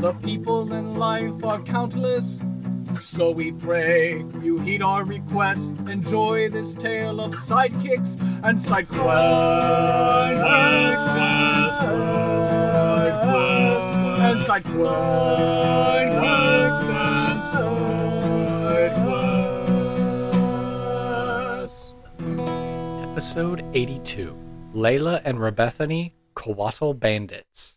The people in life are countless. So we pray you heed our request. Enjoy this tale of sidekicks and side quests. And and side. Episode 82 Layla and Rebethany, Coatl Bandits.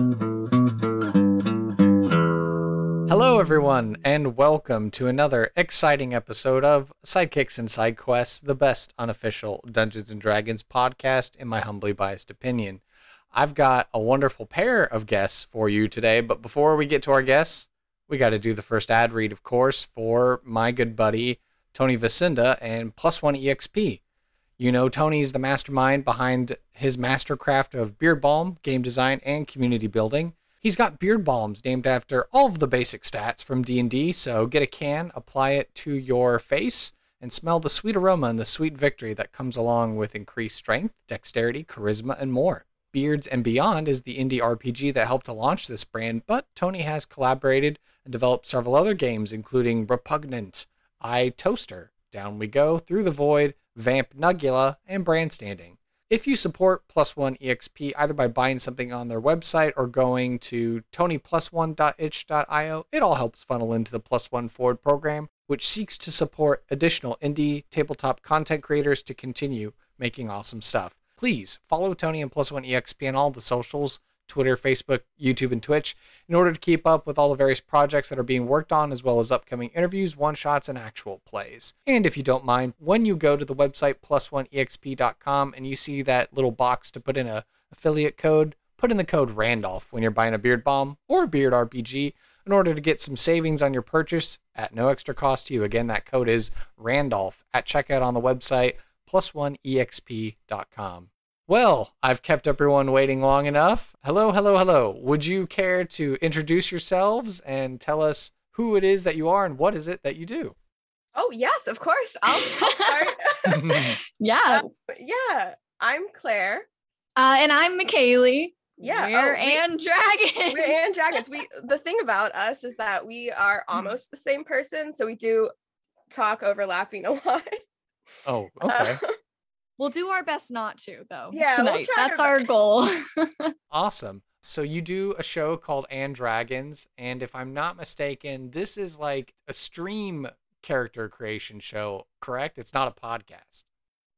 Hello, everyone, and welcome to another exciting episode of Sidekicks and Side Quests, the best unofficial Dungeons and Dragons podcast, in my humbly biased opinion. I've got a wonderful pair of guests for you today, but before we get to our guests, we got to do the first ad read, of course, for my good buddy Tony Vacinda and Plus One EXP. You know, Tony's the mastermind behind his mastercraft of beard balm, game design, and community building. He's got beard balms named after all of the basic stats from D&D, so get a can, apply it to your face, and smell the sweet aroma and the sweet victory that comes along with increased strength, dexterity, charisma, and more. Beards and Beyond is the indie RPG that helped to launch this brand, but Tony has collaborated and developed several other games, including Repugnant, Eye Toaster, Down We Go, Through the Void, Vamp Nugula, and Brand Standing. If you support Plus One EXP either by buying something on their website or going to tonyplus1.itch.io, it all helps funnel into the Plus One Forward program, which seeks to support additional indie tabletop content creators to continue making awesome stuff. Please follow Tony and Plus One EXP on all the socials Twitter, Facebook, YouTube, and Twitch in order to keep up with all the various projects that are being worked on, as well as upcoming interviews, one shots, and actual plays. And if you don't mind, when you go to the website plus1exp.com and you see that little box to put in a affiliate code, put in the code Randolph when you're buying a beard balm or a beard RPG in order to get some savings on your purchase at no extra cost to you. Again, that code is Randolph at checkout on the website plus1exp.com. Well, I've kept everyone waiting long enough. Hello, hello, hello. Would you care to introduce yourselves and tell us who it is that you are and what is it that you do? Oh yes, of course. I'll, I'll start. Yeah. Uh, yeah, I'm Claire. Uh, and I'm McKaylee. Yeah, We're oh, we- and Dragons. We're and dragons. We the thing about us is that we are almost the same person, so we do talk overlapping a lot. oh, okay. Uh, We'll do our best not to, though. Yeah, we'll try That's our our goal. Awesome. So you do a show called And Dragons, and if I'm not mistaken, this is like a stream character creation show, correct? It's not a podcast.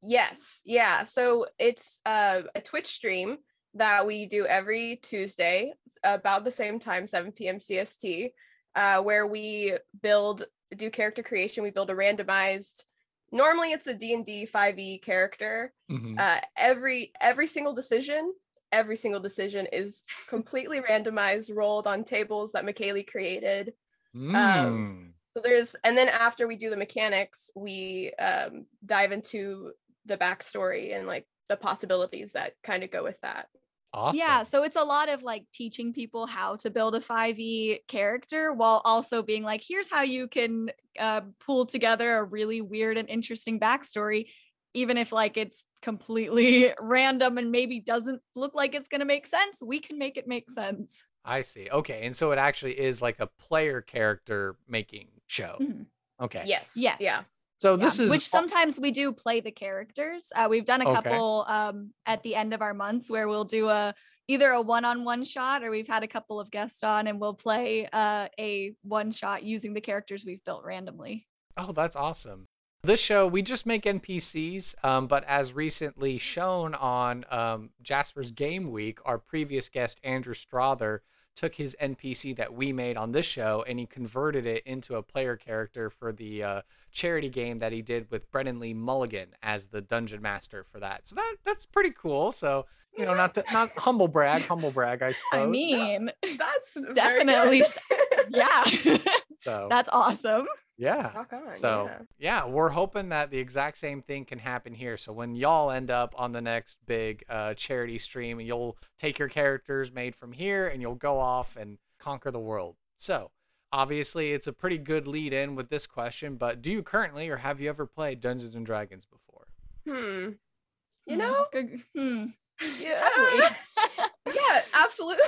yes, yeah. So it's uh, a Twitch stream that we do every Tuesday about the same time, 7 p.m. CST, uh, where we build do character creation. We build a randomized. Normally, it's a D&D 5e character. Mhm. uh, every every single decision every single decision is completely randomized rolled on tables that McKaylee created Mm. so there's and then after we do the mechanics we um, dive into the backstory and like the possibilities that kind of go with that awesome. Yeah, so it's a lot of like teaching people how to build a 5e character while also being like, here's how you can uh, pull together a really weird and interesting backstory, even if like it's completely random and maybe doesn't look like it's going to make sense. We can make it make sense. I see. Okay. And so it actually is like a player character making show. Mhm. Okay. yes Yes. yeah So Yeah, this is which sometimes we do play the characters. Uh, we've done a Okay. couple um, at the end of our months where we'll do a either a one-on-one shot or we've had a couple of guests on and we'll play uh, a one shot using the characters we've built randomly. Oh, that's awesome. This show, we just make NPCs, um, but as recently shown on um, Jasper's Game Week, our previous guest, Andrew Strother, took his NPC that we made on this show and he converted it into a player character for the uh, charity game that he did with Brennan Lee Mulligan as the dungeon master for that. So that that's pretty cool. So you know, not to, not humble brag, humble brag, I suppose. I mean, That's Definitely yeah, so that's awesome. Yeah. On. So yeah. yeah, we're hoping that the exact same thing can happen here. So when y'all end up on the next big uh, charity stream, you'll take your characters made from here and you'll go off and conquer the world. So obviously, it's a pretty good lead in with this question. But do you currently or have you ever played Dungeons and Dragons before? Hmm. You know? hmm. Yeah. yeah, absolutely.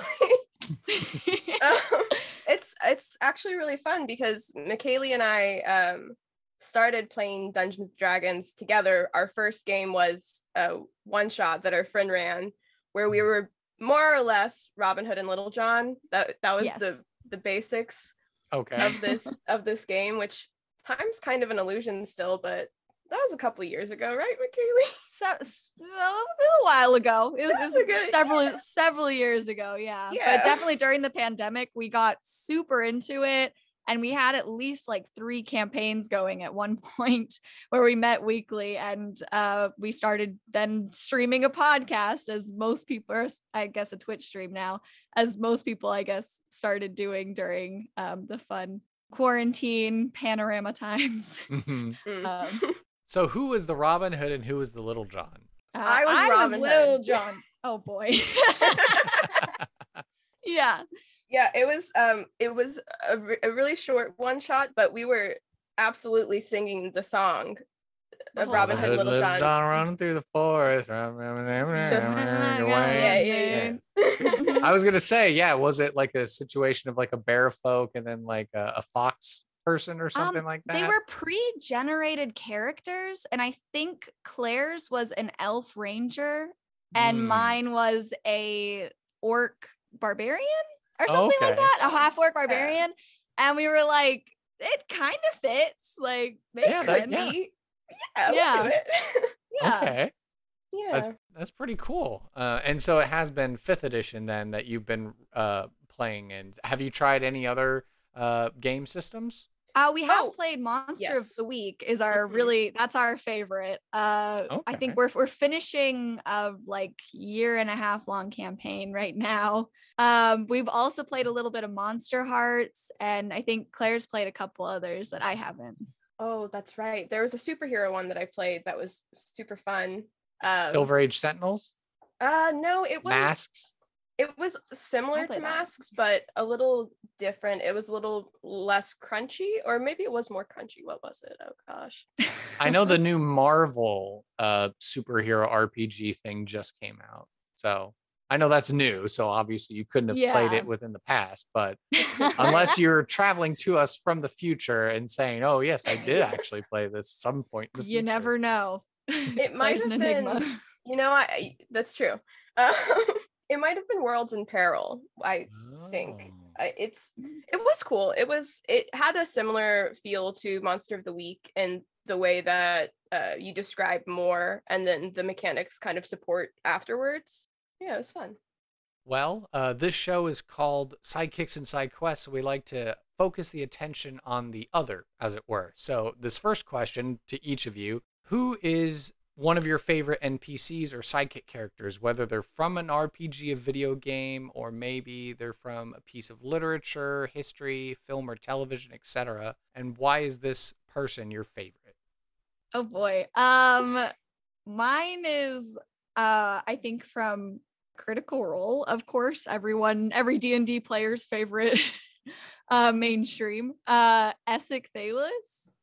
Um, it's it's actually really fun because McKaylee and I um, started playing Dungeons and Dragons together. Our first game was a one shot that our friend ran, where we were more or less Robin Hood and Little John. That that was Yes. the the basics Okay. of this of this game, which time's kind of an illusion still, but that was a couple years ago, right, McKaylee? so, s- well, it was a while ago. It was, it was a good- several yeah. several years ago. Yeah. Yeah. But definitely during the pandemic, we got super into it. And we had at least like three campaigns going at one point where we met weekly and uh, we started then streaming a podcast as most people, I guess a Twitch stream now, as most people, I guess, started doing during um, the fun quarantine panorama times. Mhm. Mm. Um, so who was the Robin Hood and who was the Little John? Uh, I was Robin Lil Hood. John. Oh boy. yeah. yeah it was um it was a, re- a really short one shot but we were absolutely singing the song of whole robin time. hood little john, running through the forest. yeah yeah yeah I was gonna say, yeah, was it like a situation of like a bear folk and then like a, a fox person or something like that? Um, They were pre-generated characters, and I think Claire's was an elf ranger, and Mm. mine was a orc barbarian or something like that, a half orc barbarian. And we were like, it kind of fits. Like, they Yeah, that- could. yeah. Be- yeah, we'll do it yeah. Okay, yeah That- that's pretty cool. Uh, and so it has been fifth edition then that you've been uh, playing. And have you tried any other uh, game systems? Uh, we have Oh, played Monster of the Week. Is our Mhm. really that's our favorite. Uh, I think we're we're finishing a like year and a half long campaign right now. Um, we've also played a little bit of Monster Hearts, and I think Claire's played a couple others that I haven't. oh that's right there was a superhero one that i played that was super fun um, Silver Age Sentinels, uh no it was masks. It was similar play to that. masks but a little different it was a little less crunchy or maybe it was more crunchy what was it oh gosh I know the new Marvel uh, superhero RPG thing just came out, so I know that's new. So obviously you couldn't have played it within the past, but unless you're traveling to us from the future and saying, "Oh yes, I did actually play this at some point." In the you future." never know. It might Claire's an have enigma. been- you know I- I that's true um, it might have been worlds in peril i think. Oh. I- it's it was cool it was it had a similar feel to monster of the week and the way that uh, you describe more and then the mechanics kind of support afterwards yeah it was fun Well, uh, this show is called Sidekicks and Side Quests, so we like to focus the attention on the other, as it were. So, this first question to each of you Who is one of your favorite NPCs or sidekick characters, whether they're from an RPG, a video game, or maybe they're from a piece of literature, history, film, or television, etc.? And why is this person your favorite? Oh boy. Um mine is uh I think from Critical Role, of course, everyone every D&D player's favorite uh mainstream. Uh Essek Thelyss.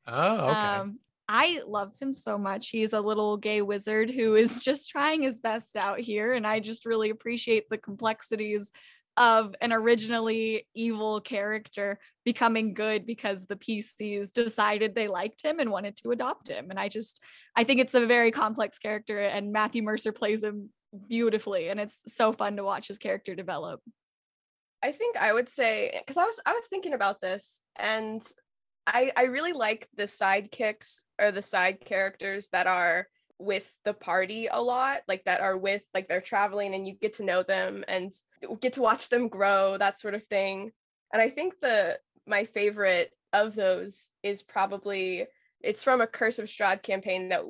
Oh, okay. Um I love him so much. He's a little gay wizard who is just trying his best out here and I just really appreciate the complexities of an originally evil character becoming good because the PCs decided they liked him and wanted to adopt him. And I just, I think it's a very complex character, and Matthew Mercer plays him beautifully, and it's so fun to watch his character develop. I think I would say because I was I was thinking about this and I I really like the sidekicks or the side characters that are with the party a lot, like that are with like they're traveling and you get to know them and get to watch them grow, that sort of thing. And I think the my favorite of those is probably it's from a Curse of Strahd campaign that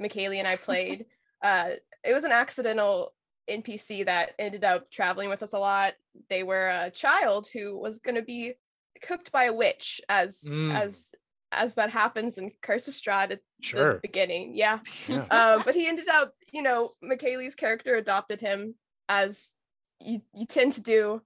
McKaylee and I played. uh, it was an accidental NPC that ended up traveling with us a lot. They were a child who was going to be cooked by a witch, as Mm. as as that happens in Curse of Strahd at Sure. the beginning. Yeah, Yeah. uh, but he ended up, you know, McKaylee's character adopted him as you you tend to do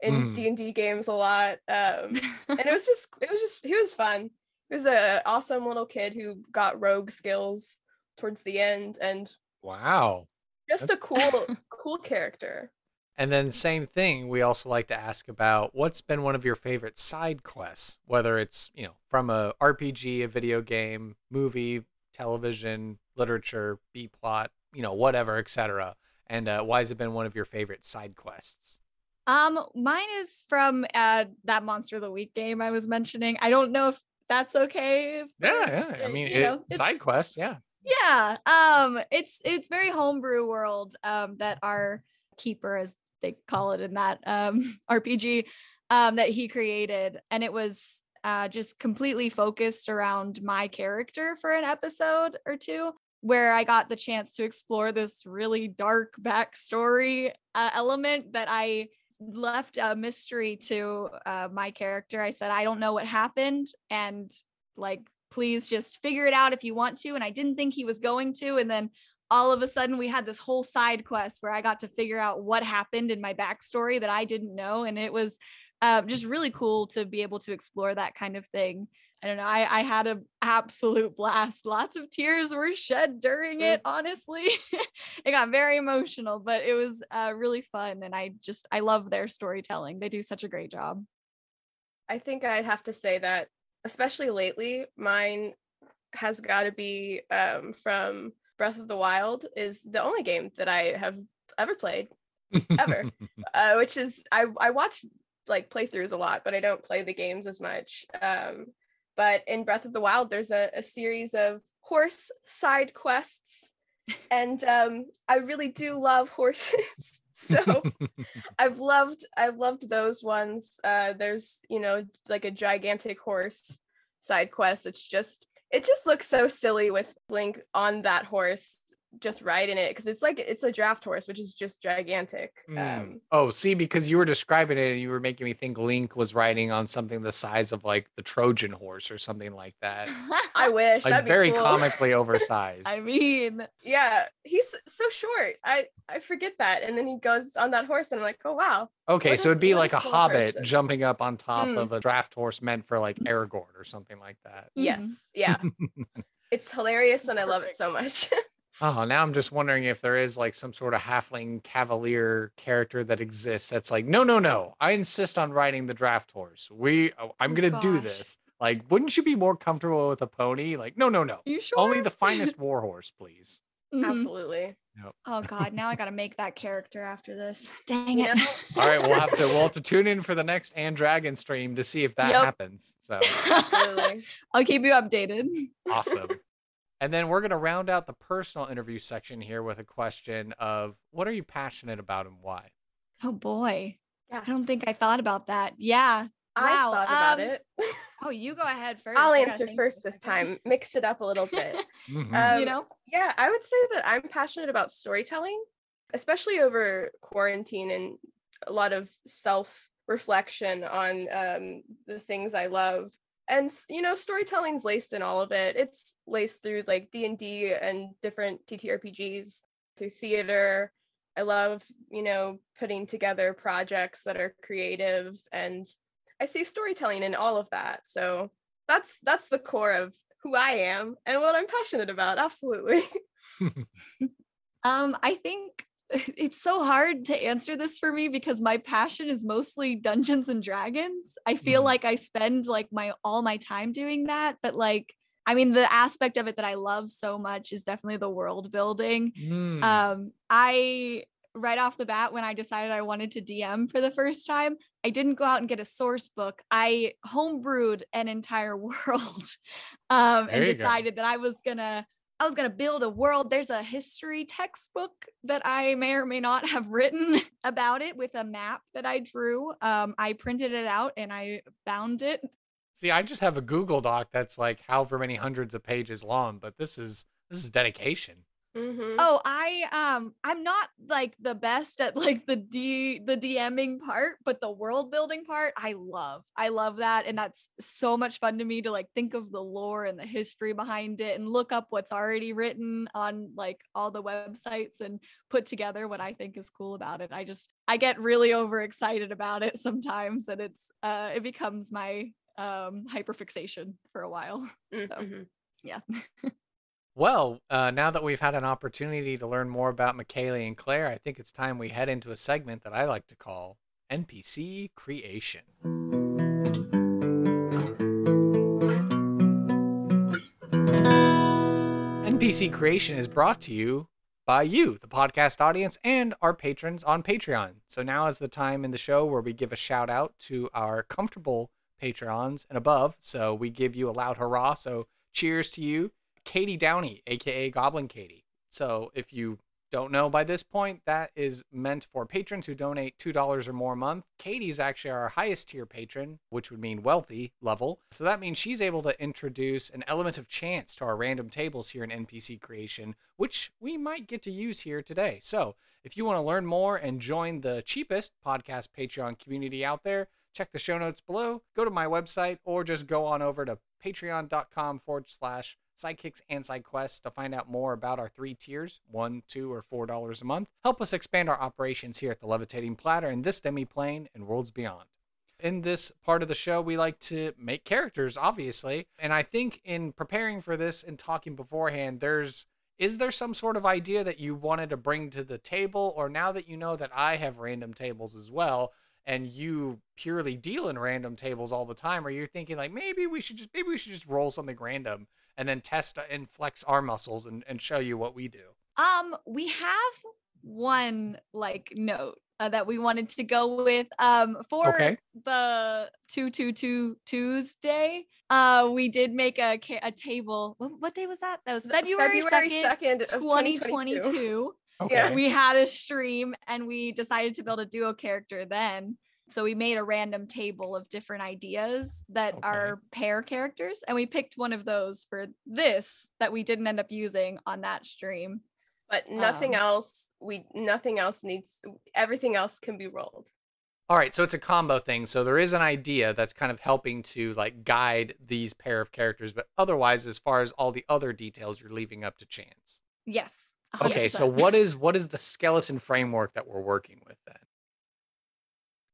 in Mm. D and D games a lot. Um, and it was just it was just he was fun he was a awesome little kid who got rogue skills towards the end and Wow. just a cool cool character And then same thing, we also like to ask about what's been one of your favorite side quests, whether it's, you know, from a RPG, a video game, movie, television, literature, B plot, you know, whatever, etc. And uh, why has it been one of your favorite side quests? Um, mine is from uh that Monster of the Week game I was mentioning. I don't know if that's okay. if- Yeah, yeah. I uh, mean, it, know, side quests, yeah. yeah um it's it's very homebrew world um that our keeper as they call it in that um rpg um that he created. And it was uh just completely focused around my character for an episode or two where i got the chance to explore this really dark backstory uh, element that i left a mystery to uh, my character. I said i don't know what happened and like please just figure it out if you want to and i didn't think he was going to and then all of a sudden we had this whole side quest where i got to figure out what happened in my backstory that i didn't know and it was uh, just really cool to be able to explore that kind of thing. I don't know i, I had an absolute blast. Lots of tears were shed during it honestly. It got very emotional but it was uh, really fun and i just i love their storytelling. They do such a great job. I think i'd have to say that especially lately mine has got to be um, from breath of the wild is the only game that i have ever played Ever. uh, which is I I watch like playthroughs a lot, but I don't play the games as much. Um, but in Breath of the Wild, there's a, a series of horse side quests, and um, I really do love horses. so I've loved I've loved those ones. Uh, there's you know like a gigantic horse side quest. It's just it just looks so silly with Link on that horse just ride in it because it's like it's a draft horse which is just gigantic Mm. um oh, see, because you were describing it and you were making me think Link was riding on something the size of like the Trojan horse or something like that. i wish Like that'd be very cool. comically oversized. i mean yeah he's so short i i forget that and then he goes on that horse and i'm like oh wow Okay, What so it'd be like a hobbit person? jumping up on top Mm. of a draft horse meant for like Aragorn or something like that. Mhm. yes yeah it's hilarious and i love it so much Oh, now I'm just wondering if there is like some sort of halfling cavalier character that exists that's like, no, no, no, I insist on riding the draft horse. We, oh, I'm Oh, gonna do this. Like, wouldn't you be more comfortable with a pony? Like, no, no, no, you sure only the finest war horse, please. Mhm. absolutely Oh God, now I gotta make that character after this. Dang it. know? All right, we'll have to we'll have to tune in for the next and Dragon stream to see if that Yep. happens. So I'll keep you updated. awesome. And then we're gonna round out the personal interview section here with a question of what are you passionate about and why? Oh boy. yeah I don't think I thought about that. Yeah. i wow, thought about um, it Oh, you go ahead first. i'll answer think for a first this time Mixed it up a little bit Mhm. Um, you know? Yeah, I would say that I'm passionate about storytelling, especially over quarantine and a lot of self reflection on um, the things I love. And you know, storytelling's laced in all of it. It's laced through like D and D and different TTRPGs, through theater. I love you know putting together projects that are creative, and I see storytelling in all of that. So that's that's the core of who I am and what I'm passionate about. Absolutely. Um, I think it's so hard to answer this for me because my passion is mostly Dungeons and Dragons. I feel Mhm. like I spend like my all my time doing that, but like I mean the aspect of it that I love so much is definitely the world building. Mm. Um I right off the bat when I decided I wanted to DM for the first time, I didn't go out and get a source book. I homebrewed an entire world um, and you go. decided that I was gonna I was gonna build a world. There's a history textbook that I may or may not have written about it with a map that I drew. Um, I printed it out and I bound it. See, I just have a Google Doc that's like however many hundreds of pages long, but this is this is dedication. Mhm. Oh, I um I'm not like the best at like the D the DMing part, but the world building part I love. I love that and that's so much fun to me to like think of the lore and the history behind it and look up what's already written on like all the websites and put together what I think is cool about it. I just I get really overexcited about it sometimes and it's uh it becomes my um hyperfixation for a while. Mhm. Yeah. Well, uh, now that we've had an opportunity to learn more about McKaylee and Claire, I think it's time we head into a segment that I like to call NPC creation. NPC creation is brought to you by you, the podcast audience, and our patrons on Patreon. So now is the time in the show where we give a shout out to our comfortable Patreons and above. So we give you a loud hurrah. So cheers to you, Katie Downey, aka Goblin Katie. So if you don't know by this point, that is meant for patrons who donate $2 or more a month. Katie's actually our highest tier patron, which would mean wealthy level. So that means she's able to introduce an element of chance to our random tables here in NPC creation, which we might get to use here today. So if you want to learn more and join the cheapest podcast Patreon community out there, check the show notes below, go to my website, or just go on over to patreon.com forward slash sidekicks and side quests to find out more about our three tiers one two or four dollars a month. Help us expand our operations here at the levitating platter in this demi-plane and worlds beyond. In this part of the show we like to make characters obviously and i think in preparing for this and talking beforehand there's is there some sort of idea that you wanted to bring to the table? Or now that you know that i have random tables as well and you purely deal in random tables all the time, or you're thinking like maybe we should just maybe we should just roll something random and then test and flex our muscles and, and show you what we do. Um, we have one like note uh, that we wanted to go with. Um, for Okay. the two two two Tuesday, uh, we did make a ca- a table. What, what day was that? That was February February second, 2nd of 2022. twenty two. Yeah. We had a stream and we decided to build a duo character then. So we made a random table of different ideas that Okay. are pair characters, and we picked one of those for this that we didn't end up using on that stream. But nothing Um, else. We nothing else needs. Everything else can be rolled. All right, so it's a combo thing. So there is an idea that's kind of helping to like guide these pair of characters, but otherwise, as far as all the other details, you're leaving up to chance. Yes. a Okay, so what is what is the skeleton framework that we're working with then?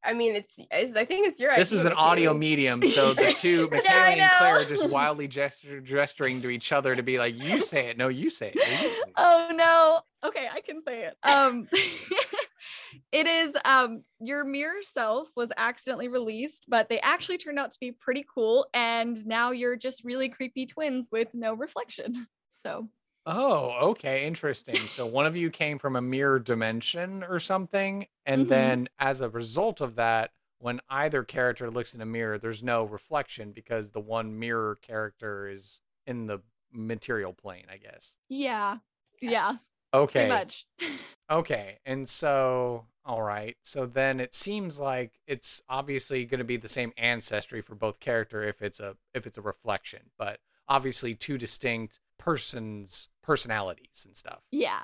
I mean, it's. it's I think it's your This is an audio medium, so the two, Yeah, Michaela I and Claire, are just wildly gesture, gesturing to each other to be like, "You say it, no, you say it." No, you say it. oh no. Okay, I can say it. Um it is um your mirror self was accidentally released, but they actually turned out to be pretty cool and now you're just really creepy twins with no reflection. So, Oh, okay, interesting. So one of you came from a mirror dimension or something, and Mhm. then as a result of that, when either character looks in a mirror, there's no reflection because the one mirror character is in the material plane, I guess. yeah. Yeah, Yes. Okay. pretty much. Okay. And so, all right. So then it seems like it's obviously going to be the same ancestry for both character if it's a if it's a reflection, but obviously two distinct persons personalities and stuff. yeah.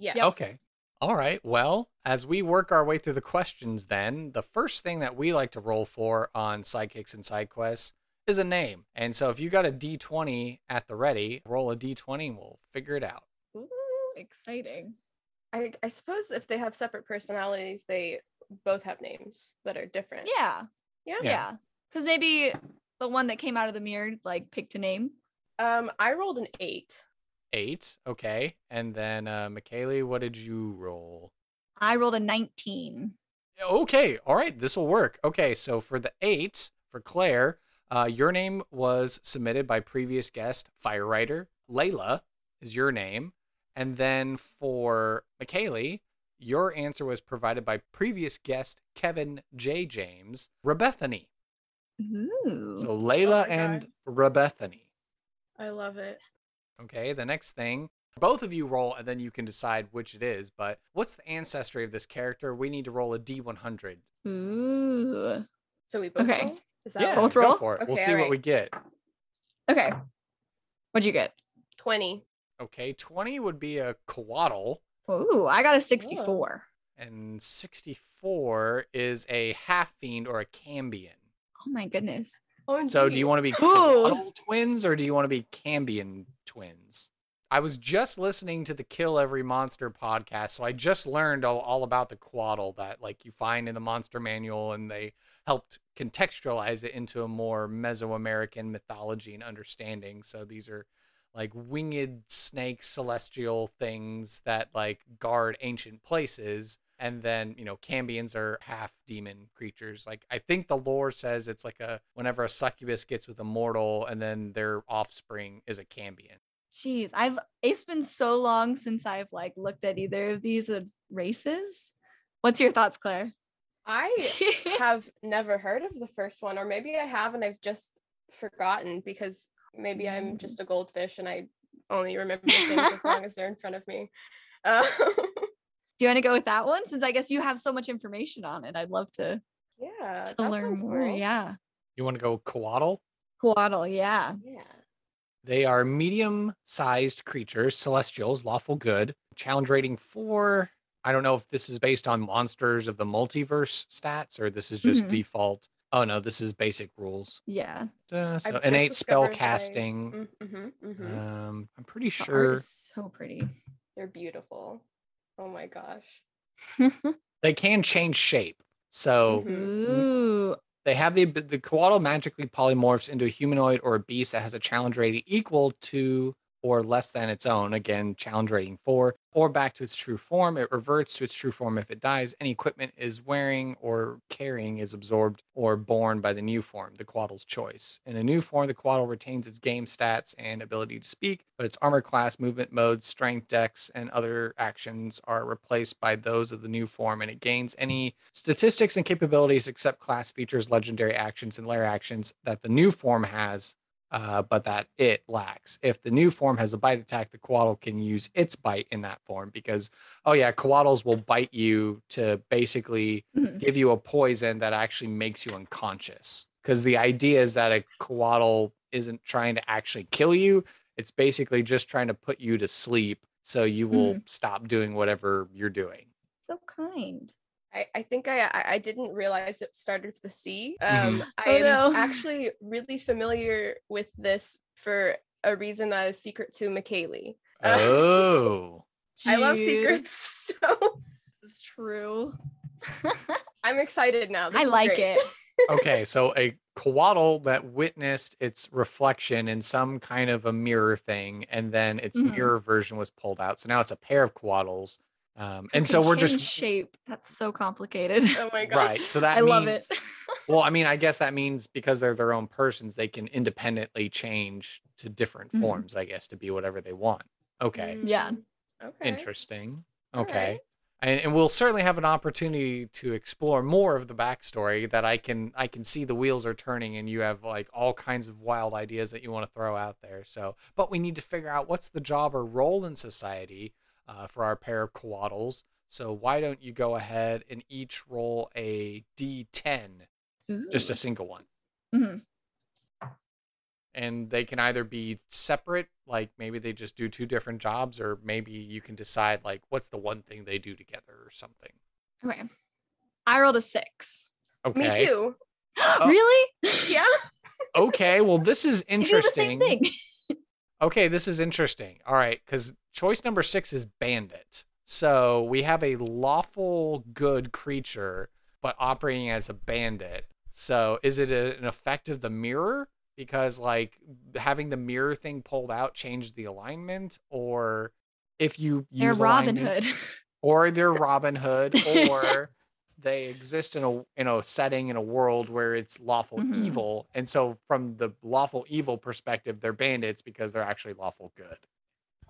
Yes. Okay. All right. Well, as we work our way through the questions, then the first thing that we like to roll for on sidekicks and side quests is a name. And so if you got a D20 at the ready, roll a D20 and we'll figure it out. Ooh, exciting. I, I suppose if they have separate personalities, they both have names that are different. Yeah. Yeah. Yeah. Cuz maybe the one that came out of the mirror like picked a name. Um, I rolled an eight. Eight. Okay. And then, uh, McKaylee, what did you roll? I rolled a 19. Okay. All right. This will work. Okay. So for the eight, for Claire, uh, your name was submitted by previous guest, Firewriter. Layla is your name. And then for McKaylee, Your answer was provided by previous guest Kevin J. James, Rebethany. Ooh. So Layla my and Rebethany. I love it. Okay, the next thing, both of you roll and then you can decide which it is. But what's the ancestry of this character? We need to roll a D100. Ooh. So we both Okay. roll? Is that Yeah, what- Both go roll? for it. we'll Okay, see what we get. Okay. What'd you get? 20. Okay, 20 would be a Coatl, Ooh, I got a 64. and 64 is a half fiend or a Cambion. Oh my goodness. Oh, So do you want to be. Twins or do you want to be Cambion twins? I was just listening to the Kill Every Monster podcast, so I just learned all, all about the Coatl that like you find in the Monster Manual, and they helped contextualize it into a more Mesoamerican mythology and understanding. So these are like winged snake celestial things that like guard ancient places and then you know cambions are half demon creatures like i think the lore says it's like a whenever a succubus gets with a mortal and then their offspring is a cambion Jeez, I've it's been so long since I've like looked at either of these races. What's your thoughts, Claire? I have never heard of the first one, or maybe I have and I've just forgotten because maybe I'm Mm. just a goldfish and I only remember things as long as they're in front of me. Uh, Do you want to go with that one? Since I guess you have so much information on it, I'd love to, yeah, to that learn sounds more. cool. Yeah. you want to go coatl Coatl, yeah. Yeah. they are medium sized creatures celestials lawful good challenge rating four i don't know if this is based on monsters of the multiverse stats or this is just Mhm. default oh no this is basic rules Yeah. Uh, so I've innate spell discovered that I- casting Mm-hmm, hmm um i'm pretty The art sure is so pretty. They're beautiful. Oh my gosh. they can change shape. So Mhm. Ooh. they have the the Coatl magically polymorphs into a humanoid or a beast that has a challenge rating equal to or less than its own. Again, challenge rating four, or back to its true form. It reverts to its true form if it dies. Any equipment is wearing or carrying is absorbed or borne by the new form, the Coatl's choice. In a new form, the Quaddle retains its game stats and ability to speak, but its armor class, movement modes, strength, decks, and other actions are replaced by those of the new form, and it gains any statistics and capabilities except class features, legendary actions, and lair actions that the new form has uh, but that it lacks. If the new form has a bite attack, the Coatl can use its bite in that form because, oh yeah, Coatls will bite you to basically Mhm. give you a poison that actually makes you unconscious. Because the idea is that a Coatl isn't trying to actually kill you; it's basically just trying to put you to sleep so you will stop doing whatever you're doing. So kind. I, I think I, I I didn't realize it started with the C. Mhm. Um, Oh, I'm no. actually really familiar with this for a reason that is secret to McKaylee. Oh. I love secrets, so This is true. I'm excited now. This I like great. it. okay, so a Coatl that witnessed its reflection in some kind of a mirror thing, and then its Mhm. mirror version was pulled out. So now it's a pair of Coatls. Um, and so we're just shape. That's so complicated. Oh my god. right. So that I means, love it. well, I mean, I guess that means because they're their own persons, they can independently change to different Mhm. forms, I guess, to be whatever they want. Okay, Yeah. Mm, Okay. interesting. Okay. right. and, and we'll certainly have an opportunity to explore more of the backstory that i can i can see the wheels are turning and you have like all kinds of wild ideas that you want to throw out there so but we need to figure out what's the job or role in society uh, for our pair of coatls so why don't you go ahead and each roll a d10 just a single one Mhm. and they can either be separate like maybe they just do two different jobs or maybe you can decide like what's the one thing they do together or something Okay. I rolled a six. okay Me too. really? Yeah. okay well this is You do the same interesting. Okay this is interesting. All right because choice number six is bandit. So we have a lawful good creature but operating as a bandit. So is it a, an effect of the mirror? Because like having the mirror thing pulled out changed the alignment? Or if you They're Robin Hood. or they're Robin Hood, or they exist in a in a setting in a world where it's lawful Mhm. evil, and so from the lawful evil perspective, they're bandits because they're actually lawful good.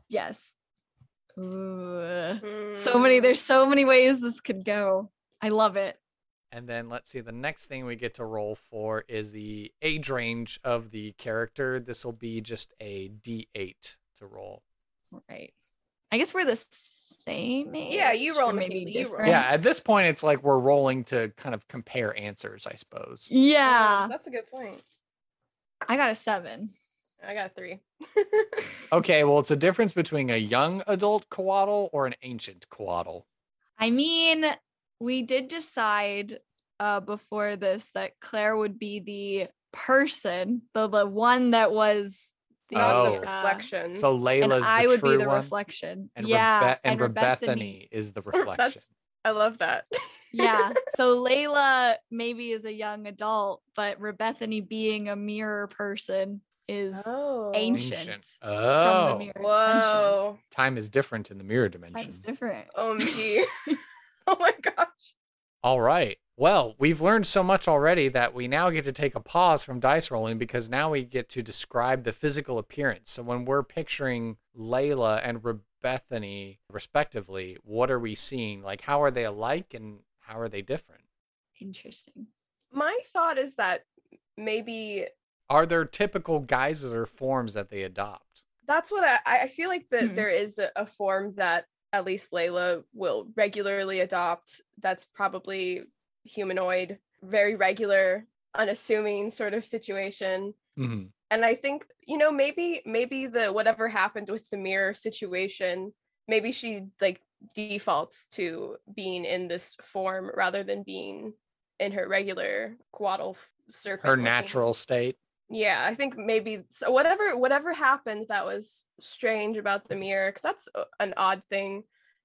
yes. Ooh. So many, there's so many ways this could go. I love it. And then let's see, the next thing we get to roll for is the age range of the character. This will be just a D8 to roll. Right. I guess we're the same age. Yeah, you roll, maybe McKaylee, you roll. Yeah, at this point, it's like we're rolling to kind of compare answers, I suppose. Yeah. that's a good point. I got a seven. I got a three. Okay, well, it's a difference between a young adult coatl or an ancient coatl. I mean, we did decide uh before this that Claire would be the person, the the one that was the Not Oh. the reflection. So and Layla's I would true be the one, reflection. and, yeah, Rebe- and, Rebethany. Rebethany is the reflection. That's I love that. yeah. So Layla maybe is a young adult, but Rebethany being a mirror person is oh. ancient. Ancient. From the Oh, mirror dimension. Whoa. time is different in the mirror dimension. That's different. OMG. oh my gosh. All right. Well, we've learned so much already that we now get to take a pause from dice rolling because now we get to describe the physical appearance. So when we're picturing Layla and Rebethany respectively, what are we seeing? Like how are they alike and how are they different? Interesting. My thought is that maybe Are there typical guises or forms that they adopt? that's what I, I feel like that Hmm. there is a, a form that at least Layla will regularly adopt that's probably humanoid, very regular, unassuming sort of situation. hmm And I think, you know, maybe maybe the whatever happened with the mirror situation, maybe she like defaults to being in this form rather than being in her regular coatl serpent. Her natural state. yeah i think maybe so whatever whatever happened that was strange about the mirror because that's an odd thing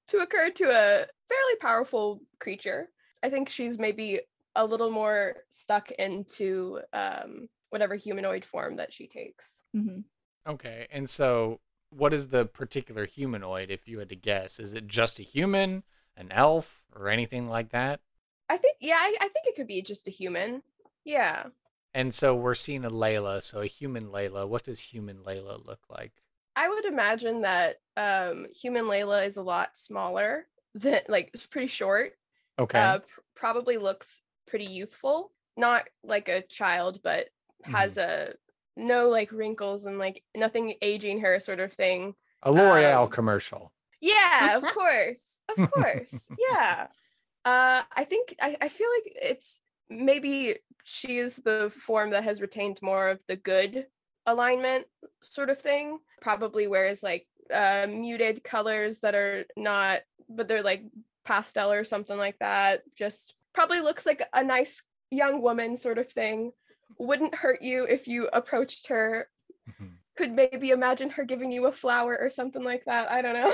to occur to a fairly powerful creature i think she's maybe a little more stuck into um whatever humanoid form that she takes hmm Okay. And so what is the particular humanoid if you had to guess? Is it just a human, an elf, or anything like that? i think yeah i, I think it could be just a human yeah And so we're seeing a Layla, so a human Layla. What does human Layla look like? i would imagine that um human layla is a lot smaller than like it's pretty short Okay. uh, pr- probably looks pretty youthful. Not like a child but has a no like wrinkles and like nothing aging her sort of thing. A L'Oreal um, commercial. yeah of course of course yeah. Uh i think I, I feel like it's maybe she is the form that has retained more of the good alignment sort of thing. Probably wears like uh muted colors that are not but they're like pastel or something like that just probably looks like a nice young woman sort of thing wouldn't hurt you if you approached her Mhm. could maybe imagine her giving you a flower or something like that i don't know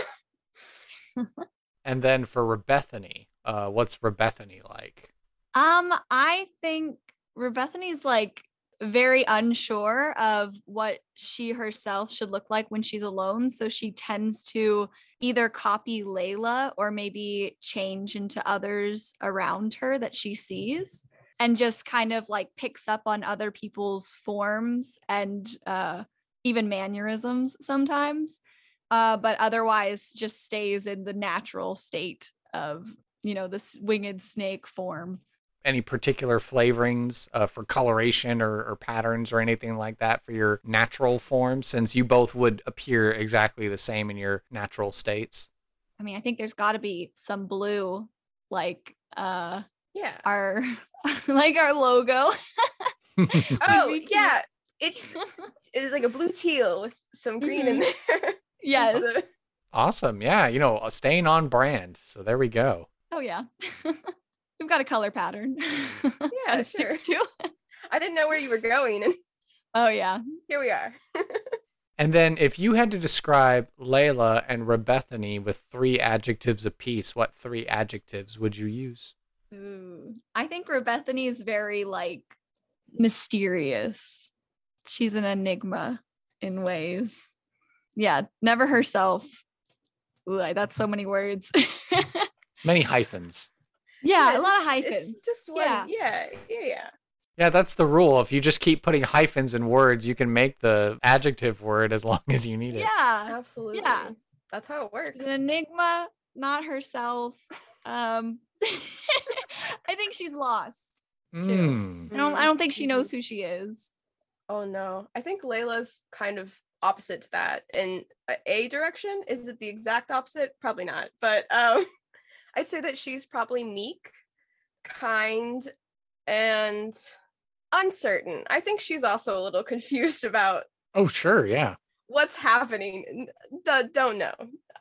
And then for Rebethany, uh, what's Rebethany like? Um, I think Rebethany's like very unsure of what she herself should look like when she's alone. So she tends to either copy Layla or maybe change into others around her that she sees and just kind of like picks up on other people's forms and uh, even mannerisms sometimes. Uh, but otherwise just stays in the natural state of, you know, this winged snake form. Any particular flavorings uh, for coloration or, or patterns or anything like that for your natural forms, since you both would appear exactly the same in your natural states? I mean, I think there's got to be some blue, like uh yeah our like our logo. Oh yeah, it's it's like a blue teal with some green in there. yes. awesome. Yeah. You know, staying on brand. So there we go. Oh yeah. We've got a color pattern. Yeah, Gotta stick to. I didn't know where you were going, and Oh yeah. here we are. And then if you had to describe Layla and Rebethany with three adjectives apiece, what three adjectives would you use? Ooh. I think Rebethany is very like mysterious. She's an enigma in ways. Yeah, never herself. Ooh, I- that's so many words. Many hyphens. Yeah, a lot of hyphens. It's just one. Yeah. Yeah, yeah, yeah. Yeah, that's the rule. If you just keep putting hyphens in words, you can make the adjective word as long as you need it. Yeah. Absolutely. Yeah. That's how it works. An enigma, not herself. Um, I think she's lost. Mm. I don't. I don't think she Mhm. knows who she is. Oh no. I think Layla's kind of opposite to that. In a- a direction, is it the exact opposite? Probably not. But um I'd say that she's probably meek, kind, and uncertain. I think she's also a little confused about Oh, sure. Yeah. what's happening. D- don't know.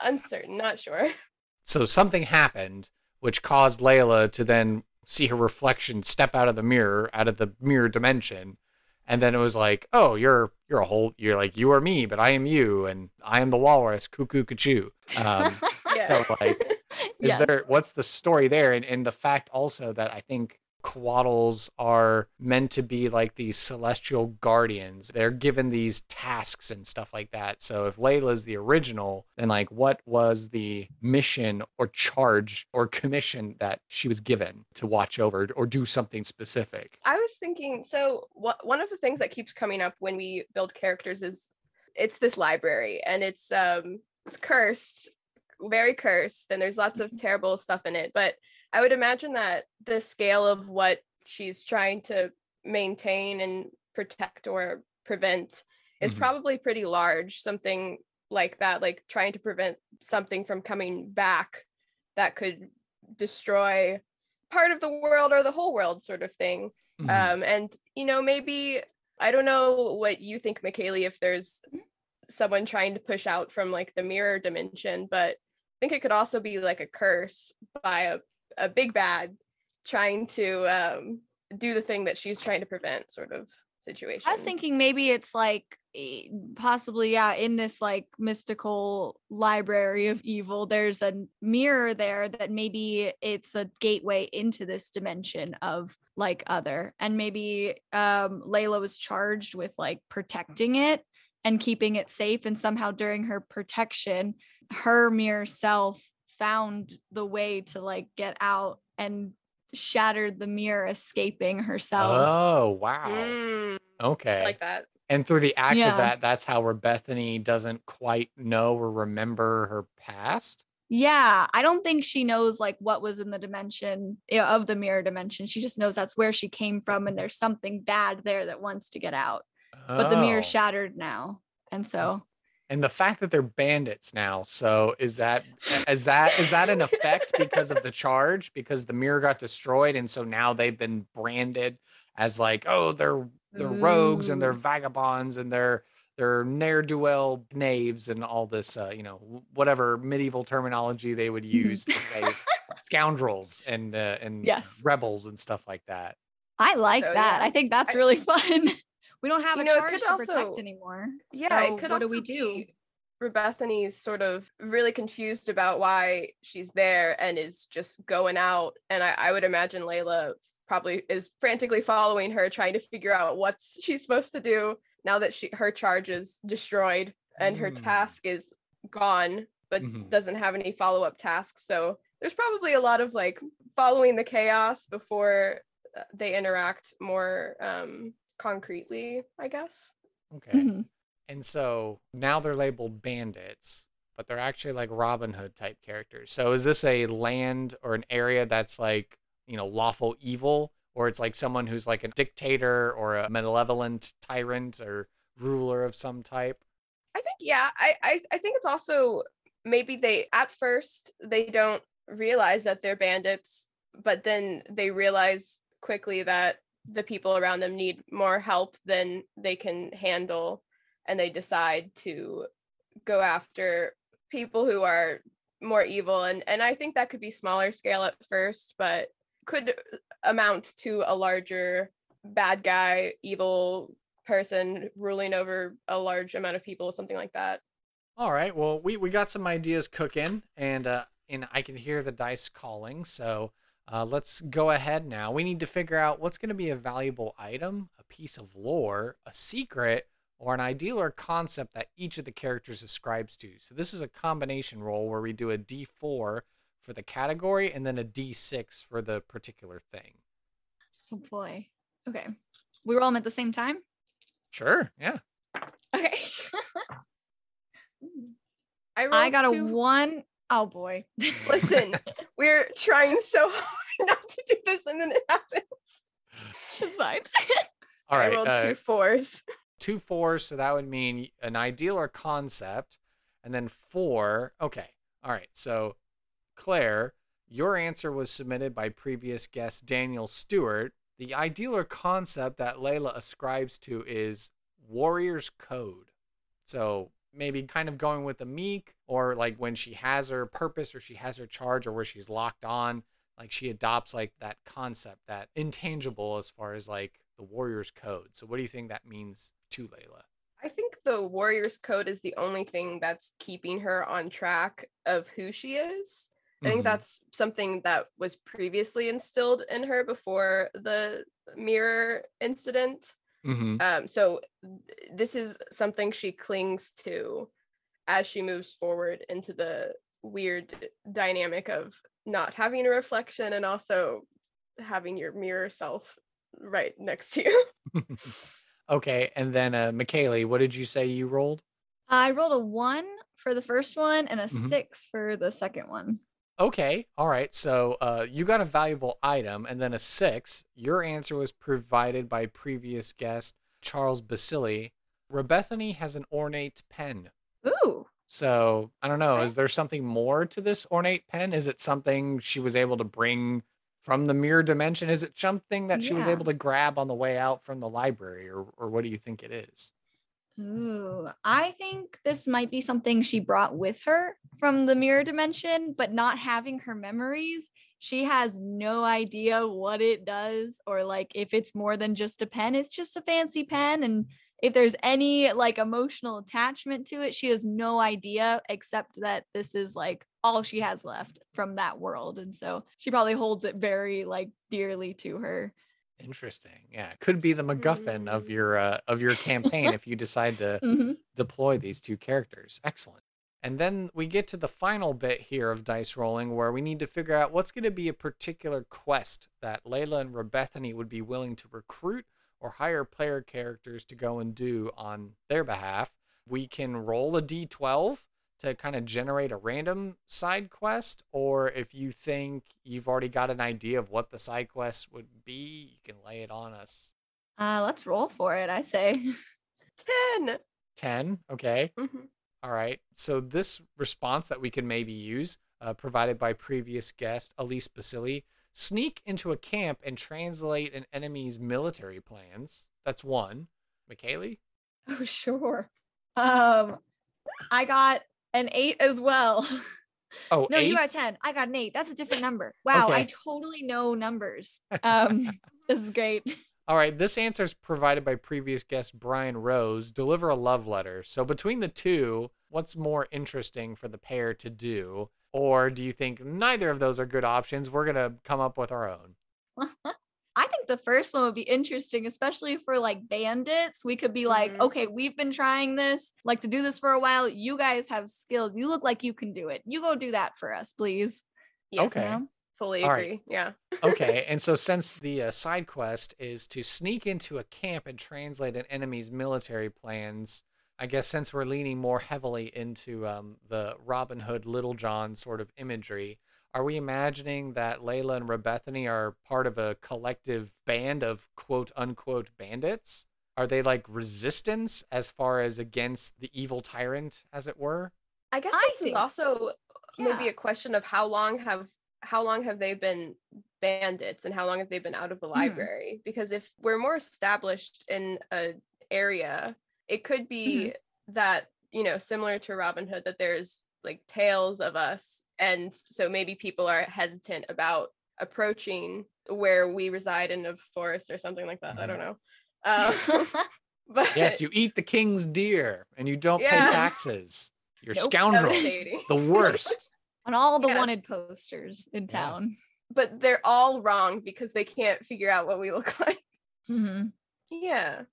Uncertain, not sure. So something happened which caused Layla to then see her reflection step out of the mirror, out of the mirror dimension. And then it was like, oh, you're you're a whole you're like you are me, but I am you, and I am the walrus, cuckoo cachoo. Um, Yeah. So, like, is Yes. there what's the story there and, and the fact also that i think coatls are meant to be like these celestial guardians they're given these tasks and stuff like that so if layla's the original then like what was the mission or charge or commission that she was given to watch over or do something specific I was thinking so what one of the things that keeps coming up when we build characters is it's this library and it's um it's cursed, very cursed and there's lots of terrible stuff in it, but I would imagine that the scale of what she's trying to maintain and protect or prevent is Mhm. probably pretty large, something like that like trying to prevent something from coming back that could destroy part of the world or the whole world sort of thing Mhm. um and you know maybe i don't know what you think mckaylee if there's someone trying to push out from like the mirror dimension but think it could also be like a curse by a, a big bad trying to um do the thing that she's trying to prevent sort of situation I was thinking maybe it's like possibly yeah in this like mystical library of evil there's a mirror there that maybe it's a gateway into this dimension of like other. And maybe um Layla was charged with like protecting it and keeping it safe. And somehow during her protection her mirror self found the way to like get out and shattered the mirror escaping herself oh wow Mm, okay I like that And through the act Yeah. of that, that's how where Bethany doesn't quite know or remember her past. Yeah, I don't think she knows like what was in the dimension yeah, of the mirror dimension. She just knows that's where she came from and there's something bad there that wants to get out. But the mirror Oh. shattered now. And so And the fact that they're bandits now. So is that is that is that an effect because of the charge? Because the mirror got destroyed, and so now they've been branded as like, oh, they're they're rogues and they're vagabonds and they're they're ne'er do well knaves and all this, uh, you know, whatever medieval terminology they would use to say scoundrels and uh, and Yes. rebels and stuff like that. I like So, that. yeah. I think that's I- really fun. We don't have You a know, it charge could to protect anymore. yeah So it could what also do we do? Rebethany's sort of really confused about why she's there and is just going out and I, I would imagine layla probably is frantically following her trying to figure out what she's supposed to do now that she her charge is destroyed and her Mm. task is gone but Mhm. doesn't have any follow-up tasks so there's probably a lot of like following the chaos before uh, they interact more um concretely i guess Okay. Mhm. And so now they're labeled bandits, but they're actually like Robin Hood type characters. So is this a land or an area that's like, you know, lawful evil? Or it's like someone who's like a dictator or a malevolent tyrant or ruler of some type? I think yeah, I, I I think it's also maybe they at first they don't realize that they're bandits, but then they realize quickly that the people around them need more help than they can handle and they decide to go after people who are more evil and and I think that could be smaller scale at first, but could amount to a larger bad guy, evil person ruling over a large amount of people, something like that. All right. Well, we, we got some ideas cooking, and uh, and I can hear the dice calling. So uh, let's go ahead now. We need to figure out what's going to be a valuable item, a piece of lore, a secret, or an ideal or concept that each of the characters ascribes to. So this is a combination roll where we do a D4 for the category and then a D6 for the particular thing. Oh boy. Okay. We roll them at the same time? Sure. Yeah. Okay. I, I rolled got a one. Oh boy. Listen, we're trying so hard not to do this, and then it happens. it's fine. All right. I rolled uh, two fours. two fours, so that would mean an ideal or concept, and then four. Okay. All right. So, Claire, your answer was submitted by previous guest Daniel Stewart. The ideal or concept that Layla ascribes to is Warrior's Code. So, maybe kind of going with the meek, or like when she has her purpose or she has her charge or where she's locked on, like she adopts like that concept, that intangible as far as like the Warrior's Code. So, what do you think that means to Layla? I think the Warriors Code is the only thing that's keeping her on track of who she is. I Mhm. think that's something that was previously instilled in her before the mirror incident. Mhm. Um, so th- this is something she clings to as she moves forward into the weird dynamic of not having a reflection and also having your mirror self right next to you. okay, and then uh McKaylee, what did you say you rolled? I rolled a one for the first one and a Mhm. six for the second one. Okay, all right. So uh you got a valuable item and then a six. Your answer was provided by previous guest Charles Basili. Rebethany has an ornate pen. Ooh. So I don't know. Okay. Is there something more to this ornate pen? Is it something she was able to bring from the mirror dimension? Is it something that she was able to grab on the way out from the library, or or what do you think it is? Ooh, I think this might be something she brought with her from the mirror dimension, but not having her memories, she has no idea what it does or like if it's more than just a pen, it's just a fancy pen and if there's any like emotional attachment to it, she has no idea except that this is like all she has left from that world and so she probably holds it very like dearly to her. Interesting. Yeah, it could be the MacGuffin of Mm. your uh, of your campaign if you decide to Mhm. deploy these two characters. Excellent. And then we get to the final bit here of dice rolling where we need to figure out what's going to be a particular quest that Layla and Rebethany would be willing to recruit or hire player characters to go and do on their behalf. We can roll a d12 to kind of generate a random side quest, or if you think you've already got an idea of what the side quest would be, you can lay it on us. Uh let's roll for it, I say. 10. 10, okay. Mhm. All right. So this response that we can maybe use, uh, provided by previous guest Elise Basili, sneak into a camp and translate an enemy's military plans. That's one. McKaylee? Oh, sure. Um, I got an eight as well. Oh, no, eight? you got a 10. I got an eight. That's a different number. Wow, I totally know numbers. Um, this is great. All right. This answer is provided by previous guest Brian Rose. Deliver a love letter. So between the two, what's more interesting for the pair to do? Or do you think neither of those are good options? We're going to come up with our own. I think the first one would be interesting, especially for like bandits. We could be like, Mhm. okay, we've been trying this, like to do this for a while. You guys have skills. You look like you can do it. You go do that for us, please. Yes, Okay. You know? fully All agree. right. Yeah. okay, and so since the uh, side quest is to sneak into a camp and translate an enemy's military plans, I guess since we're leaning more heavily into um, the Robin Hood, Little John sort of imagery, are we imagining that Layla and Rebethany are part of a collective band of quote unquote bandits? Are they like resistance as far as against the evil tyrant, as it were? I guess I this think- is also maybe a question of how long have how long have they been bandits and how long have they been out of the Mhm. library? Because if we're more established in a area, it could be that, you know, similar to Robin Hood, that there's like tales of us. And so maybe people are hesitant about approaching where we reside in a forest or something like that. I don't know. Um, but Yes, you eat the king's deer and you don't Yeah. pay taxes. You're Nope. scoundrels. The worst. On all the Yes. wanted posters in Yeah. town. but they're all wrong because they can't figure out what we look like. Mhm. Yeah.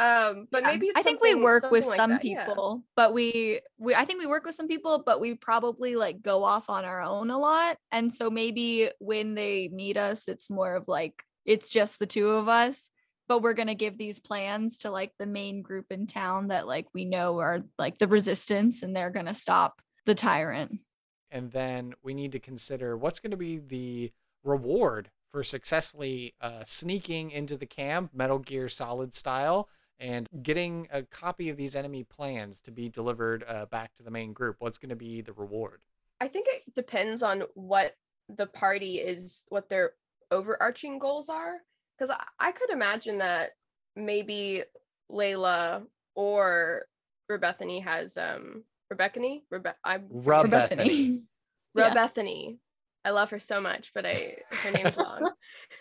Um, but Yeah. maybe it's I think we work with like some that, yeah. people, but we we I think we work with some people, but we probably like go off on our own a lot. And so maybe when they meet us, it's more of like it's just the two of us, but we're gonna give these plans to like the main group in town that like we know are like the resistance and they're gonna stop the tyrant. And then we need to consider what's going to be the reward for successfully uh, sneaking into the camp, Metal Gear Solid style, and getting a copy of these enemy plans to be delivered uh, back to the main group. What's going to be the reward? I think it depends on what the party is, what their overarching goals are. Because I, I could imagine that maybe Layla or Rebethany has um Rebecca Rebe- I'm Rebethany. Yeah. Rebethany. I love her so much, but I her name's long.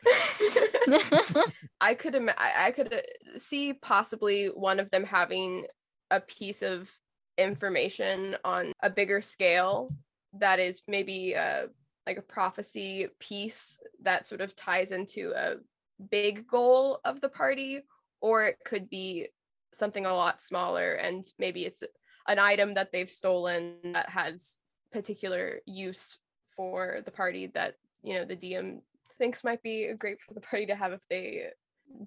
I could Im- I, I could uh, see possibly one of them having a piece of information on a bigger scale that is maybe uh like a prophecy piece that sort of ties into a big goal of the party or it could be something a lot smaller and maybe it's an item that they've stolen that has particular use for the party that you know the DM thinks might be great for the party to have if they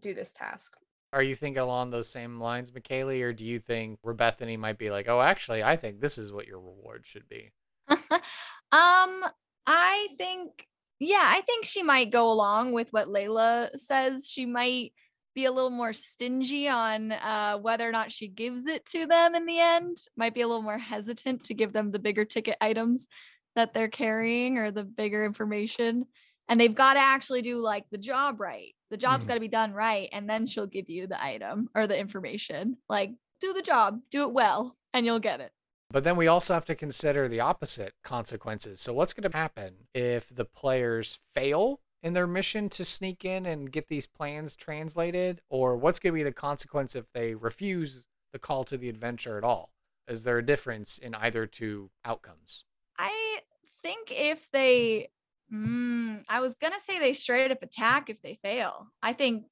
do this task. Are you thinking along those same lines, McKaylee, or do you think Rebethany might be like, oh, actually, I think this is what your reward should be? um, I think, yeah, I think she might go along with what Layla says. She might be a little more stingy on uh, whether or not she gives it to them in the end. Might be a little more hesitant to give them the bigger ticket items that they're carrying or the bigger information. And they've got to actually do like the job right. The job's Mhm. got to be done right. And then she'll give you the item or the information. Like, do the job, do it well, and you'll get it. But then we also have to consider the opposite consequences. So, what's going to happen if the players fail in their mission to sneak in and get these plans translated? Or what's going to be the consequence if they refuse the call to the adventure at all? Is there a difference in either two outcomes? I think if they, mm, I was gonna say they straight up attack if they fail. I think,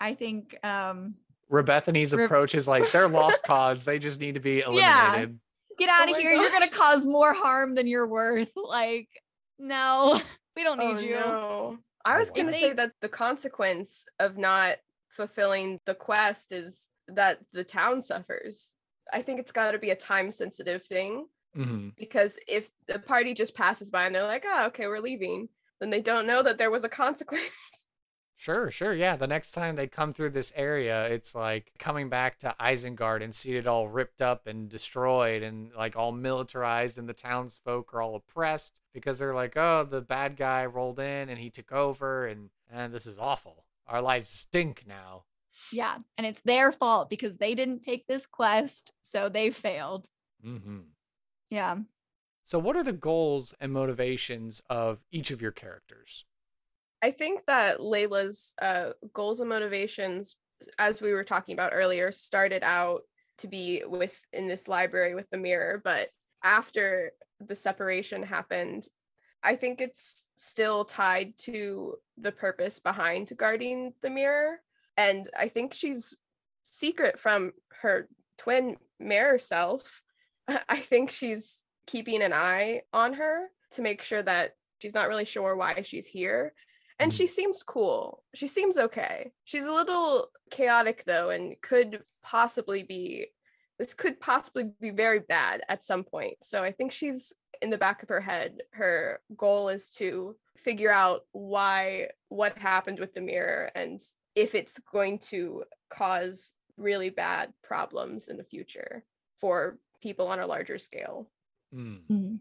I think, um, Rebethany's Re- approach is like they're lost cause. They just need to be Yeah. eliminated. get out Oh of my here. You're gonna cause more harm than you're worth. Like, no, we don't need Oh, you. no. I Oh, was gonna they- say that the consequence of not fulfilling the quest is that the town suffers. I think it's got to be a time sensitive thing hmm because if the party just passes by and they're like, oh, okay, we're leaving, then they don't know that there was a consequence. Sure, sure. Yeah. The next time they come through this area, it's like coming back to Isengard and see it all ripped up and destroyed and like all militarized, and the townsfolk are all oppressed because they're like, oh, the bad guy rolled in and he took over, and, and this is awful. Our lives stink now. Yeah, and it's their fault because they didn't take this quest, so they failed. hmm Yeah. So, what are the goals and motivations of each of your characters? I think that Layla's uh, goals and motivations, as we were talking about earlier, started out to be with in this library with the mirror, but after the separation happened, I think it's still tied to the purpose behind guarding the mirror, and I think she's secret from her twin mirror self. I think she's keeping an eye on her to make sure that she's not really sure why she's here and she mm-hmm. seems cool. She seems okay. She's a little chaotic though, and could possibly be this could possibly be very bad at some point. So I think she's in the back of her head. Her goal is to figure out why what happened with the mirror and if it's going to cause really bad problems in the future for people on a larger scale. Mm. Mhm.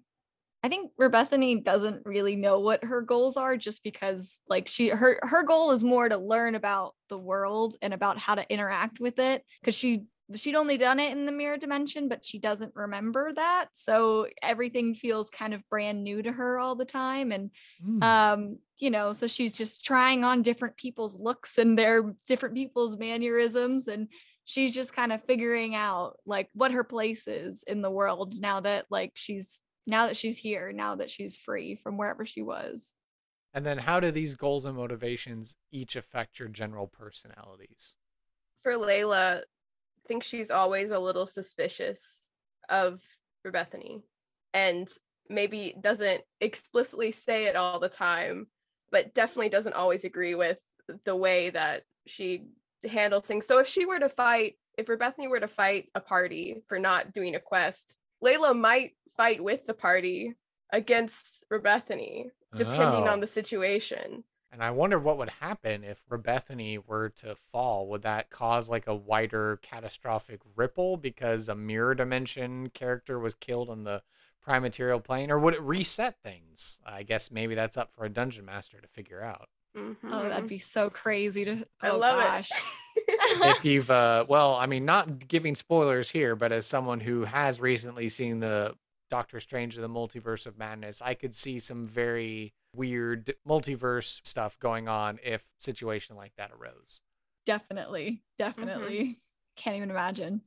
I think Rebethany doesn't really know what her goals are just because like she her her goal is more to learn about the world and about how to interact with it because she she'd only done it in the mirror dimension but she doesn't remember that so everything feels kind of brand new to her all the time and Mm. um you know so she's just trying on different people's looks and their different people's mannerisms and she's just kind of figuring out like what her place is in the world now that like she's now that she's here now that she's free from wherever she was and then, how do these goals and motivations each affect your general personalities? For Layla, I think she's always a little suspicious of Bethany and maybe doesn't explicitly say it all the time, but definitely doesn't always agree with the way that she handles things. So if she were to fight, if Rebethany were to fight a party for not doing a quest, Layla might fight with the party against Rebethany, depending Oh. on the situation. And I wonder what would happen if Rebethany were to fall. Would that cause like a wider catastrophic ripple because a mirror dimension character was killed on the prime material plane? Or would it reset things? I guess maybe that's up for a dungeon master to figure out. Oh, Mhm. that'd be so crazy to. I oh, love gosh. it. if you've uh well i mean not giving spoilers here but as someone who has recently seen the doctor strange and the multiverse of madness i could see some very weird multiverse stuff going on if situation like that arose definitely, definitely. Can't even imagine.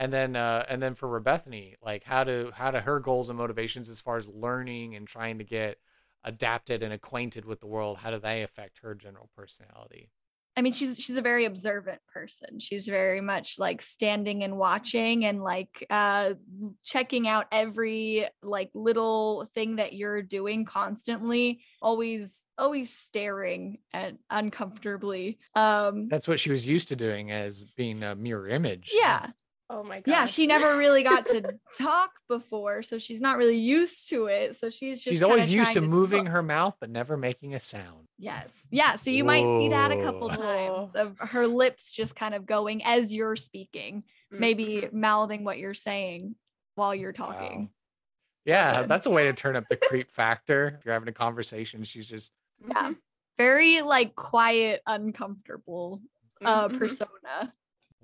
and then uh and then for rebethany like how do how do her goals and motivations as far as learning and trying to get adapted and acquainted with the world how do they affect her general personality I mean, she's she's a very observant person. She's very much like standing and watching and like uh checking out every like little thing that you're doing constantly, always always staring at uncomfortably. Um that's what she was used to doing as being a mirror image yeah. Oh my god. Yeah, she never really got to talk before, so she's not really used to it. So she's just she's always used to trying moving her mouth but never making a sound Yes. Yeah. So you might see that a couple times of her lips just kind of going as you're speaking, maybe Mhm. mouthing what you're saying while you're talking. Yeah, good. that's a way to turn up the creep factor. If you're having a conversation, she's just Yeah. Mhm. Very like quiet, uncomfortable uh Mhm. persona.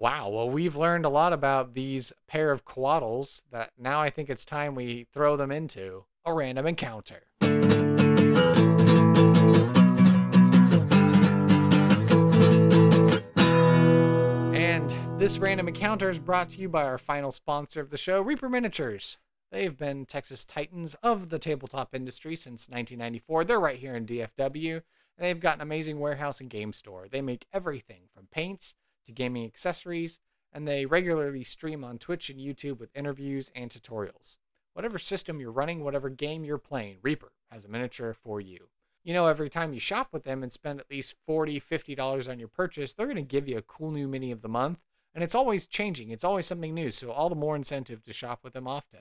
Wow. Well, we've learned a lot about these pair of coatls that now I think it's time we throw them into a random encounter. And this random encounter is brought to you by our final sponsor of the show, Reaper Miniatures. They've been Texas Titans of the tabletop industry since 1994. They're right here in DFW, and they've got an amazing warehouse and game store. They make everything from paints to gaming accessories, and they regularly stream on Twitch and YouTube with interviews and tutorials. Whatever system you're running, whatever game you're playing, Reaper has a miniature for you. You know, every time you shop with them and spend at least $40, $50 on your purchase, they're going to give you a cool new mini of the month. And it's always changing, it's always something new. So, all the more incentive to shop with them often.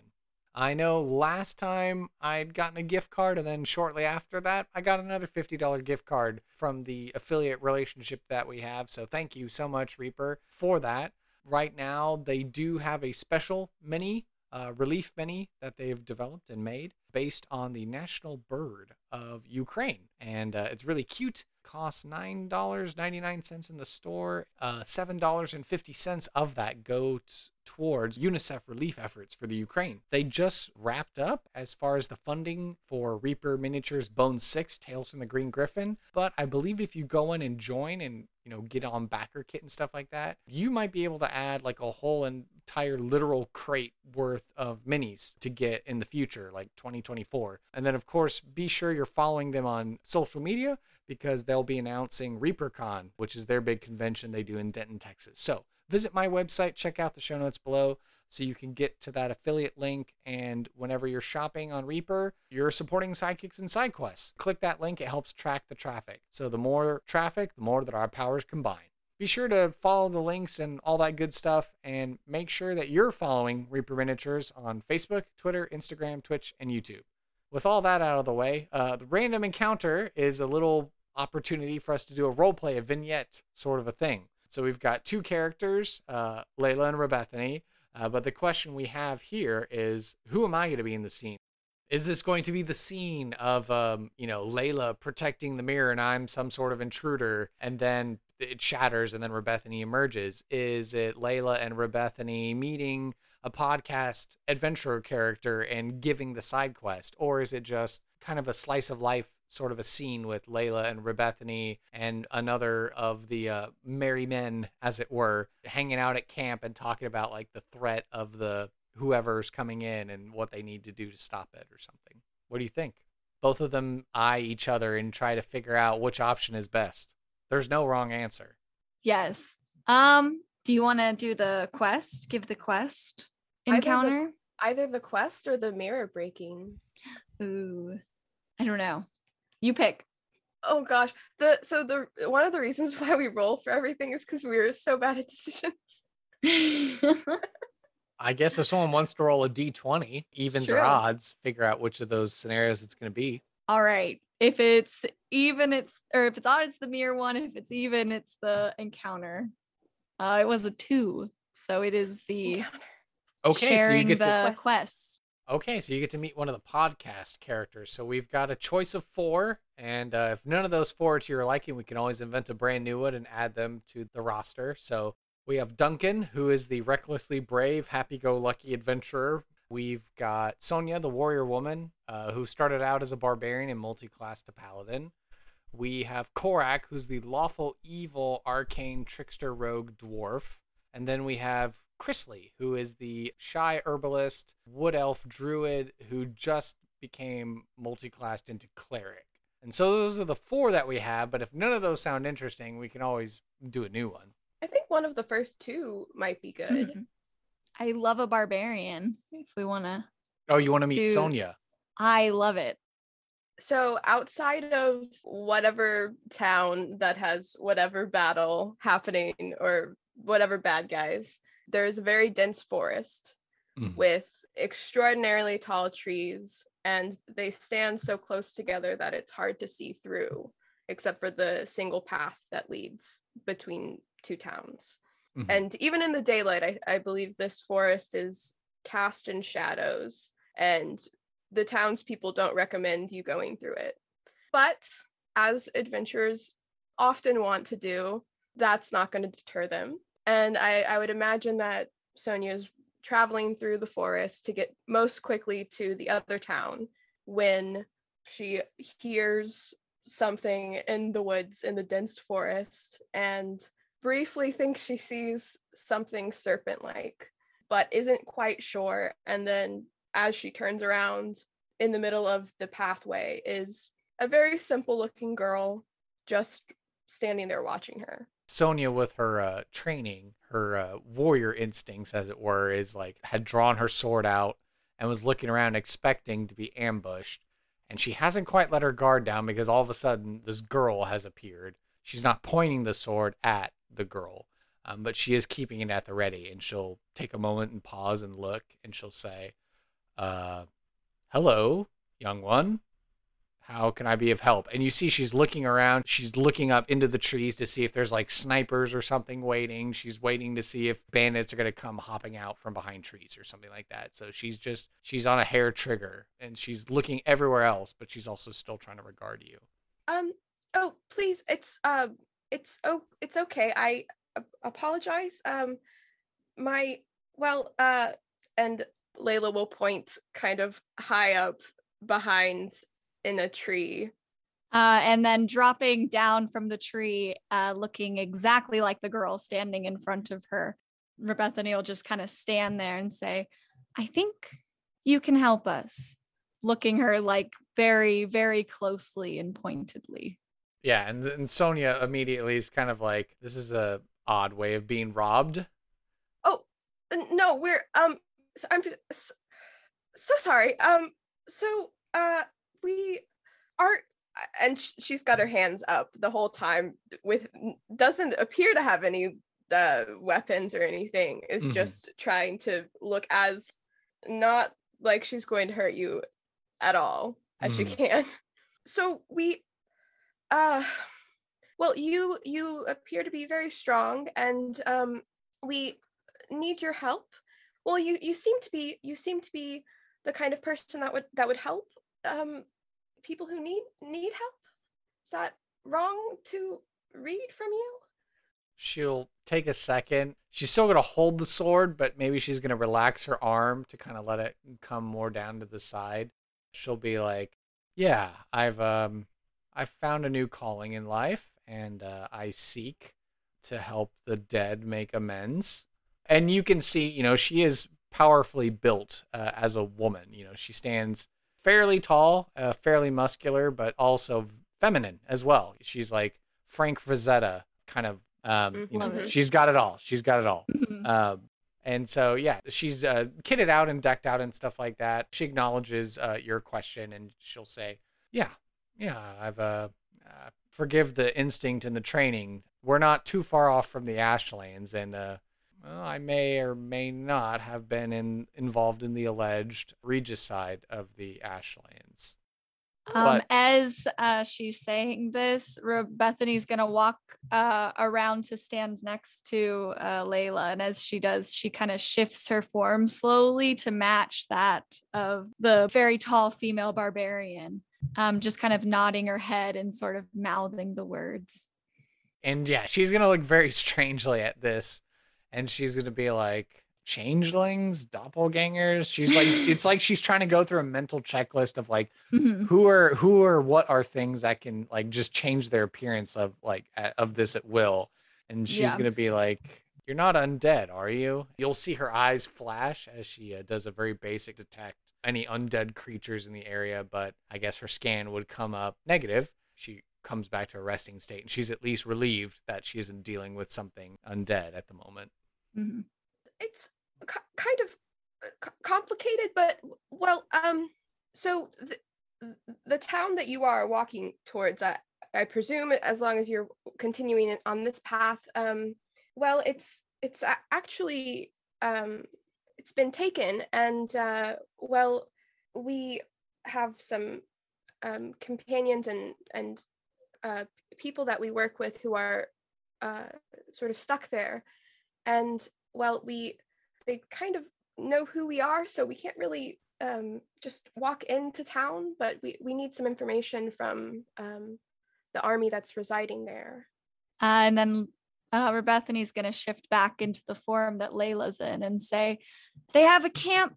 I know last time I'd gotten a gift card, and then shortly after that, I got another $50 gift card from the affiliate relationship that we have. So, thank you so much, Reaper, for that. Right now, they do have a special mini, uh, relief mini that they've developed and made based on the national bird of Ukraine. And uh, it's really cute. Costs $9.99 in the store. Uh, $7.50 of that goes towards UNICEF relief efforts for the Ukraine. They just wrapped up as far as the funding for Reaper Miniatures Bone 6 Tales from the Green Griffin. But I believe if you go in and join and you know get on BackerKit and stuff like that, you might be able to add like a whole entire literal crate worth of minis to get in the future, like 2024. And then of course be sure you're following them on social media because they'll be announcing ReaperCon, which is their big convention they do in Denton, Texas. So visit my website, check out the show notes below so you can get to that affiliate link. And whenever you're shopping on Reaper, you're supporting Sidekicks and Side Quests. Click that link, it helps track the traffic. So the more traffic, the more that our powers combine. Be sure to follow the links and all that good stuff, and make sure that you're following Reaper Miniatures on Facebook, Twitter, Instagram, Twitch, and YouTube. With all that out of the way, uh, the random encounter is a little opportunity for us to do a role play, a vignette sort of a thing. So we've got two characters, uh, Layla and Rebethany. Uh, but the question we have here is, who am I going to be in the scene? Is this going to be the scene of, um, you know, Layla protecting the mirror and I'm some sort of intruder, and then it shatters and then Rebethany emerges? Is it Layla and Rebethany meeting a podcast adventurer character and giving the side quest, or is it just kind of a slice of life sort of a scene with Layla and Rebethany and another of the uh, merry men, as it were, hanging out at camp and talking about like the threat of the whoever's coming in and what they need to do to stop it or something. What do you think? Both of them eye each other and try to figure out which option is best. There's no wrong answer. Yes. Um, do you want to do the quest? Give the quest Either the- encounter? Either the quest or the mirror breaking. Ooh. I don't know. You pick. Oh gosh. The so the one of the reasons why we roll for everything is because we are so bad at decisions. I guess if someone wants to roll a d20, evens or odds, figure out which of those scenarios it's going to be. All right. If it's even, it's or if it's odd, it's the mirror one. If it's even, it's the encounter. Uh, it was a two, so it is the Encounter. Okay, so you sharing get the to Quest. Okay, so you get to meet one of the podcast characters. So we've got a choice of four, and uh, if none of those four are to your liking, we can always invent a brand new one and add them to the roster. So we have Duncan, who is the recklessly brave, happy-go-lucky adventurer. We've got Sonia, the warrior woman, uh, who started out as a barbarian and multi-class to paladin. We have Korak, who's the lawful evil arcane trickster rogue dwarf. And then we have Chrisley, who is the shy herbalist, wood elf druid who just became multi-classed into cleric. And so those are the four that we have, but if none of those sound interesting, we can always do a new one. I think one of the first two might be good. Mhm. I love a barbarian. If we want to, Oh, you want to meet Dude. Sonia? I love it. So outside of whatever town that has whatever battle happening or whatever bad guys, there's a very dense forest Mhm. with extraordinarily tall trees and they stand so close together that it's hard to see through except for the single path that leads between two towns. Mhm. And even in the daylight, I, I believe this forest is cast in shadows, and the townspeople don't recommend you going through it. But as adventurers often want to do, that's not going to deter them. And I, I would imagine that Sonia's traveling through the forest to get most quickly to the other town when she hears something in the woods in the dense forest and briefly thinks she sees something serpent like, but isn't quite sure. And then as she turns around in the middle of the pathway is a very simple looking girl just standing there watching her. Sonia, with her uh, training, her uh, warrior instincts, as it were, is like had drawn her sword out and was looking around, expecting to be ambushed. And she hasn't quite let her guard down because all of a sudden this girl has appeared. She's not pointing the sword at the girl, um, but she is keeping it at the ready. And she'll take a moment and pause and look, and she'll say, uh, "Hello, young one." How can I be of help? And you see she's looking around. She's looking up into the trees to see if there's like snipers or something waiting. She's waiting to see if bandits are going to come hopping out from behind trees or something like that. So she's just, she's on a hair trigger and she's looking everywhere else, but she's also still trying to regard you. Um oh please it's uh it's oh it's okay. I apologize. Um my well uh and Layla will point kind of high up behind in a tree. Uh, and then dropping down from the tree, uh, looking exactly like the girl standing in front of her. Rebethany will just kind of stand there and say, I think you can help us. Looking her like very, very closely and pointedly. Yeah. And, and Sonia immediately is kind of like, this is a odd way of being robbed. Oh no, we're um I'm s- s- so sorry. Um so uh we are and she's got her hands up the whole time with doesn't appear to have any uh weapons or anything. Is Mhm. just trying to look as not like she's going to hurt you at all as she Mhm. can. So we uh well you you appear to be very strong and um we need your help well you you seem to be you seem to be the kind of person that would that would help um people who need need help is that wrong to read from you She'll take a second. She's still to hold the sword, but maybe she's to relax her arm to kind of let it come more down to the side. She'll be like, "Yeah, I've um I've found a new calling in life and uh, I seek to help the dead make amends." And you can see, you know, she is powerfully built uh, as a woman. You know, she stands fairly tall, uh, fairly muscular, but also feminine as well. She's like Frank Frazetta kind of um, you know, Mhm. she's got it all. She's got it all. Mhm. Um, and so, yeah, she's uh, kitted out and decked out and stuff like that. She acknowledges uh, your question and she'll say, "Yeah, yeah, I've uh, uh, forgive the instinct and the training. We're not too far off from the Ashlands, and uh, well, I may or may not have been in, involved in the alleged regicide of the Ashlands. Um, as uh, she's saying this, Re- Bethany's gonna walk uh, around to stand next to uh, Layla, and as she does, she kind of shifts her form slowly to match that of the very tall female barbarian. Um, just kind of nodding her head and sort of mouthing the words. And yeah, she's going to look very strangely at this. And she's going to be like, changelings, doppelgangers. She's like, it's like she's trying to go through a mental checklist of like, Mhm. who are who are what are things that can like just change their appearance of like a- of this at will and she's Yeah. gonna be like you're not undead are you you'll see her eyes flash as she uh, does a very basic detect any undead creatures in the area but i guess her scan would come up negative she comes back to a resting state and she's at least relieved that she isn't dealing with something undead at the moment Mhm. it's ki- kind of uh, co- complicated but well um so the, the town that you are walking towards i i presume as long as you're continuing on this path um well it's it's actually um it's been taken and uh well we have some um companions and and uh people that we work with who are uh sort of stuck there and well we they kind of know who we are so we can't really um, just walk into town but we, we need some information from um, the army that's residing there Uh, and then uh, Rebethany's going to shift back into the form that Layla's in and say, They have a camp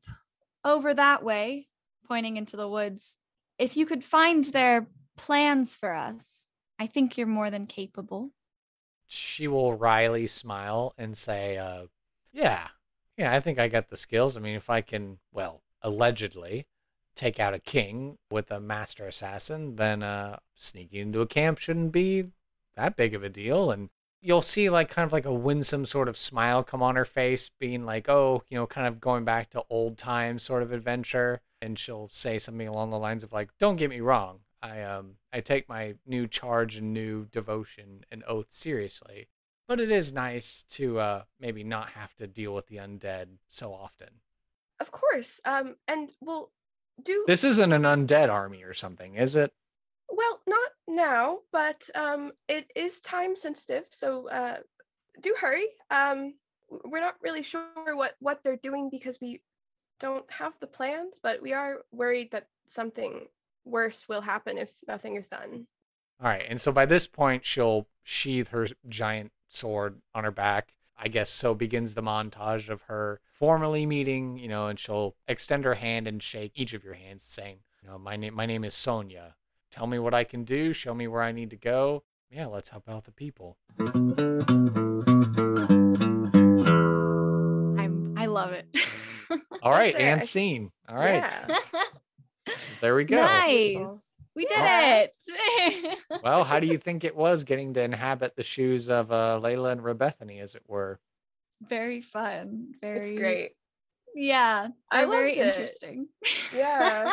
over that way, pointing into the woods. If you could find their plans for us, I think you're more than capable. She will wryly smile and say, uh, Yeah, yeah, I think I got the skills. I mean, if I can, well, allegedly take out a king with a master assassin, then uh, sneaking into a camp shouldn't be that big of a deal. And you'll see, like, kind of like a winsome sort of smile come on her face, being like, Oh, you know, kind of going back to old times sort of adventure. And she'll say something along the lines of, like, Don't get me wrong. I um I take my new charge and new devotion and oath seriously. But it is nice to uh maybe not have to deal with the undead so often. of course um, and we'll do This isn't an undead army or something, is it? well not now but um, it is time sensitive so uh, do hurry um, we're not really sure what what they're doing because we don't have the plans but we are worried that something worse will happen if nothing is done All right. And so by this point she'll sheath her giant sword on her back. I guess so begins the montage of her formally meeting, you know, and she'll extend her hand and shake each of your hands saying, you know, my name my name is Sonia. Tell me what I can do, show me where I need to go. Yeah, let's help out the people. I'm I love it. All right, and scene. All right. yeah There we go. nice. We did Yeah. it. Well, how do you think it was getting to inhabit the shoes of uh, Layla and Rebethany, as it were? very fun. Very it's great Yeah. I they're very it. interesting. yeah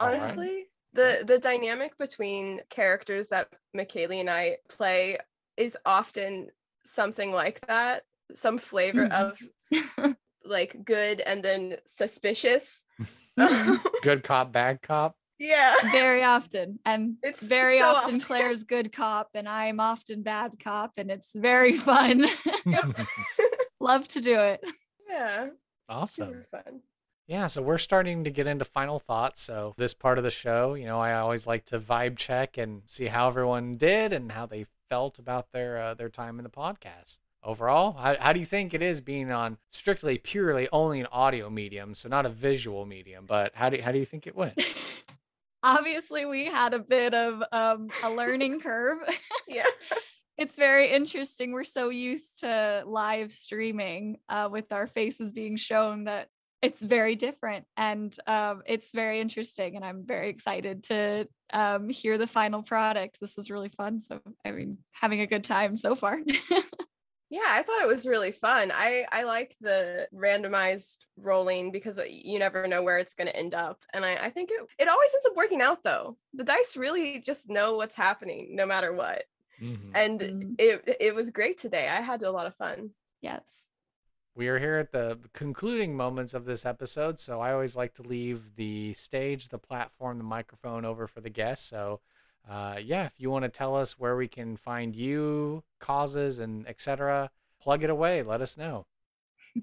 All right. honestly the the dynamic between characters that McKaylee and I play is often something like that some flavor Mhm. of like good and then suspicious Good cop, bad cop. yeah very often. And It's very so often often. Claire's good cop and I'm often bad cop and it's very fun. Love to do it. yeah awesome. fun Yeah, so we're starting to get into final thoughts. So this part of the show, you know, I always like to vibe check and see how everyone did and how they felt about their uh, their time in the podcast. Overall, how, how do you think it is being on strictly purely only an audio medium, so not a visual medium? But how do how do you think it went? Obviously, we had a bit of um, a learning curve. yeah it's very interesting. We're so used to live streaming uh, with our faces being shown that it's very different and um, it's very interesting. And I'm very excited to um, hear the final product. This was really fun. So, I mean, having a good time so far. Yeah i thought it was really fun i i like the randomized rolling because uh, you never know where it's going to end up and i i think it, it always ends up working out though the dice really just know what's happening no matter what Mhm. and Mm. it it was great today i had a lot of fun yes. we are here at the concluding moments of this episode, so I always like to leave the stage, the platform, the microphone over for the guests. So, uh, yeah, if you want to tell us where we can find you, causes, and etc., plug it away. Let us know.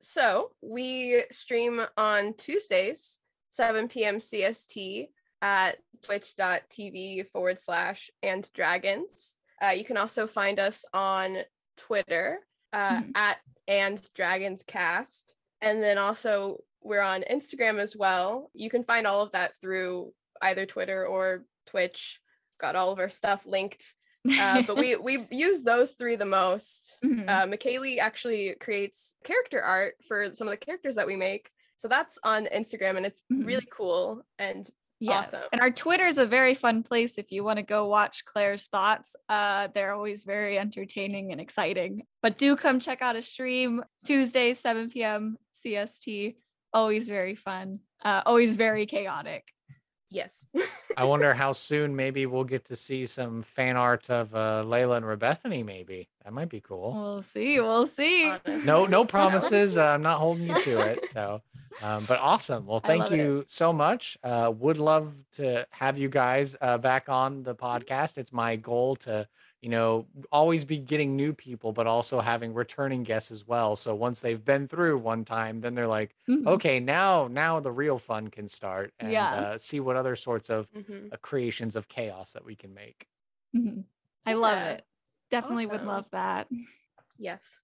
So we stream on Tuesdays, 7 p.m. CST at twitch.tv forward slash and dragons. Uh, you can also find us on Twitter uh, Mhm. at and dragons cast. And then also we're on Instagram as well. You can find all of that through either Twitter or Twitch. Got all of our stuff linked. Uh, but we we use those three the most. Mhm. Uh, McKaylee actually creates character art for some of the characters that we make. So that's on Instagram and it's Mhm. really cool. And Yes. Awesome. And our Twitter is a very fun place if you want to go watch Claire's thoughts. Uh, they're always very entertaining and exciting. But do come check out a stream Tuesday, 7 p.m. CST. Always very fun. Uh, always very chaotic. Yes. I wonder how soon maybe we'll get to see some fan art of uh, Layla and Rebethany. Maybe that might be cool. We'll see. We'll see. Honestly. No, no promises. Uh, I'm not holding you to it. So, um, but awesome. Well, thank love it. you so much. Uh, would love to have you guys uh, back on the podcast. It's my goal to, you know, always be getting new people, but also having returning guests as well. So once they've been through one time, then they're like, Mhm. okay, now, now the real fun can start and Yeah. uh, see what other sorts of Mhm. uh, creations of chaos that we can make. Mhm. I love it. Definitely would love that. Yes.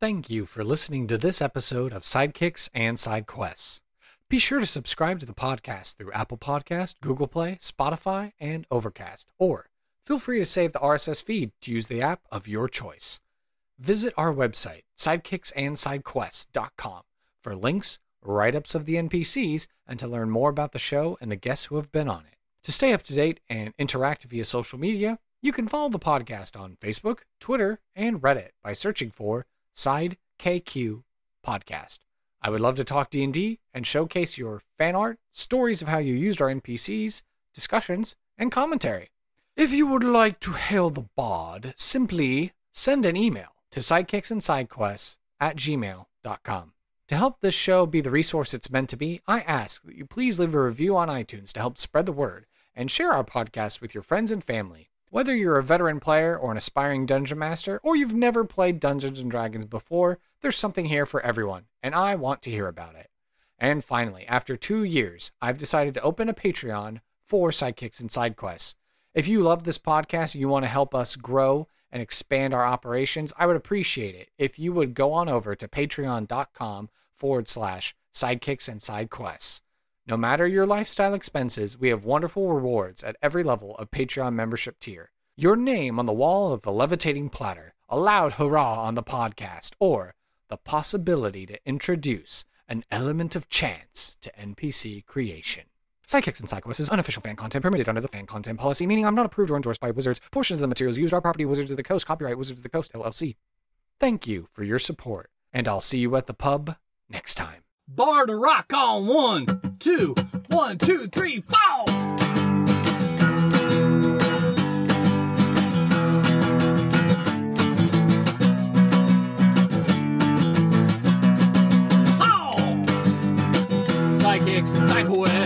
Thank you for listening to this episode of Sidekicks and Side Quests. Be sure to subscribe to the podcast through Apple Podcast, Google Play, Spotify, and Overcast, or feel free to save the RSS feed to use the app of your choice. Visit our website, sidekicksandsidequests.com, for links, write ups of the NPCs, and to learn more about the show and the guests who have been on it. To stay up to date and interact via social media, you can follow the podcast on Facebook, Twitter, and Reddit by searching for Side KQ Podcast. I would love to talk D&D and showcase your fan art, stories of how you used our NPCs, discussions, and commentary. If you would like to hail the bard, simply send an email to sidekicksandsidequests at gmail.com. To help this show be the resource it's meant to be, I ask that you please leave a review on iTunes to help spread the word and share our podcast with your friends and family. Whether you're a veteran player or an aspiring dungeon master, or you've never played Dungeons and Dragons before, there's something here for everyone, and I want to hear about it. And finally, after two years, I've decided to open a Patreon for Sidekicks and Side Quests. If you love this podcast and you want to help us grow and expand our operations, I would appreciate it if you would go on over to patreon.com forward slash sidekicks and side quests. No matter your lifestyle expenses, we have wonderful rewards at every level of Patreon membership tier. Your name on the wall of the levitating platter, a loud hurrah on the podcast, or the possibility to introduce an element of chance to NPC creation. Sidekicks and Side Quests is unofficial fan content permitted under the fan content policy, meaning I'm not approved or endorsed by Wizards. Portions of the materials used are property Wizards of the Coast, copyright Wizards of the Coast LLC. Thank you for your support, and I'll see you at the pub next time. Bar to rock on one, two, one, two, three, four. Sidekicks and side quests.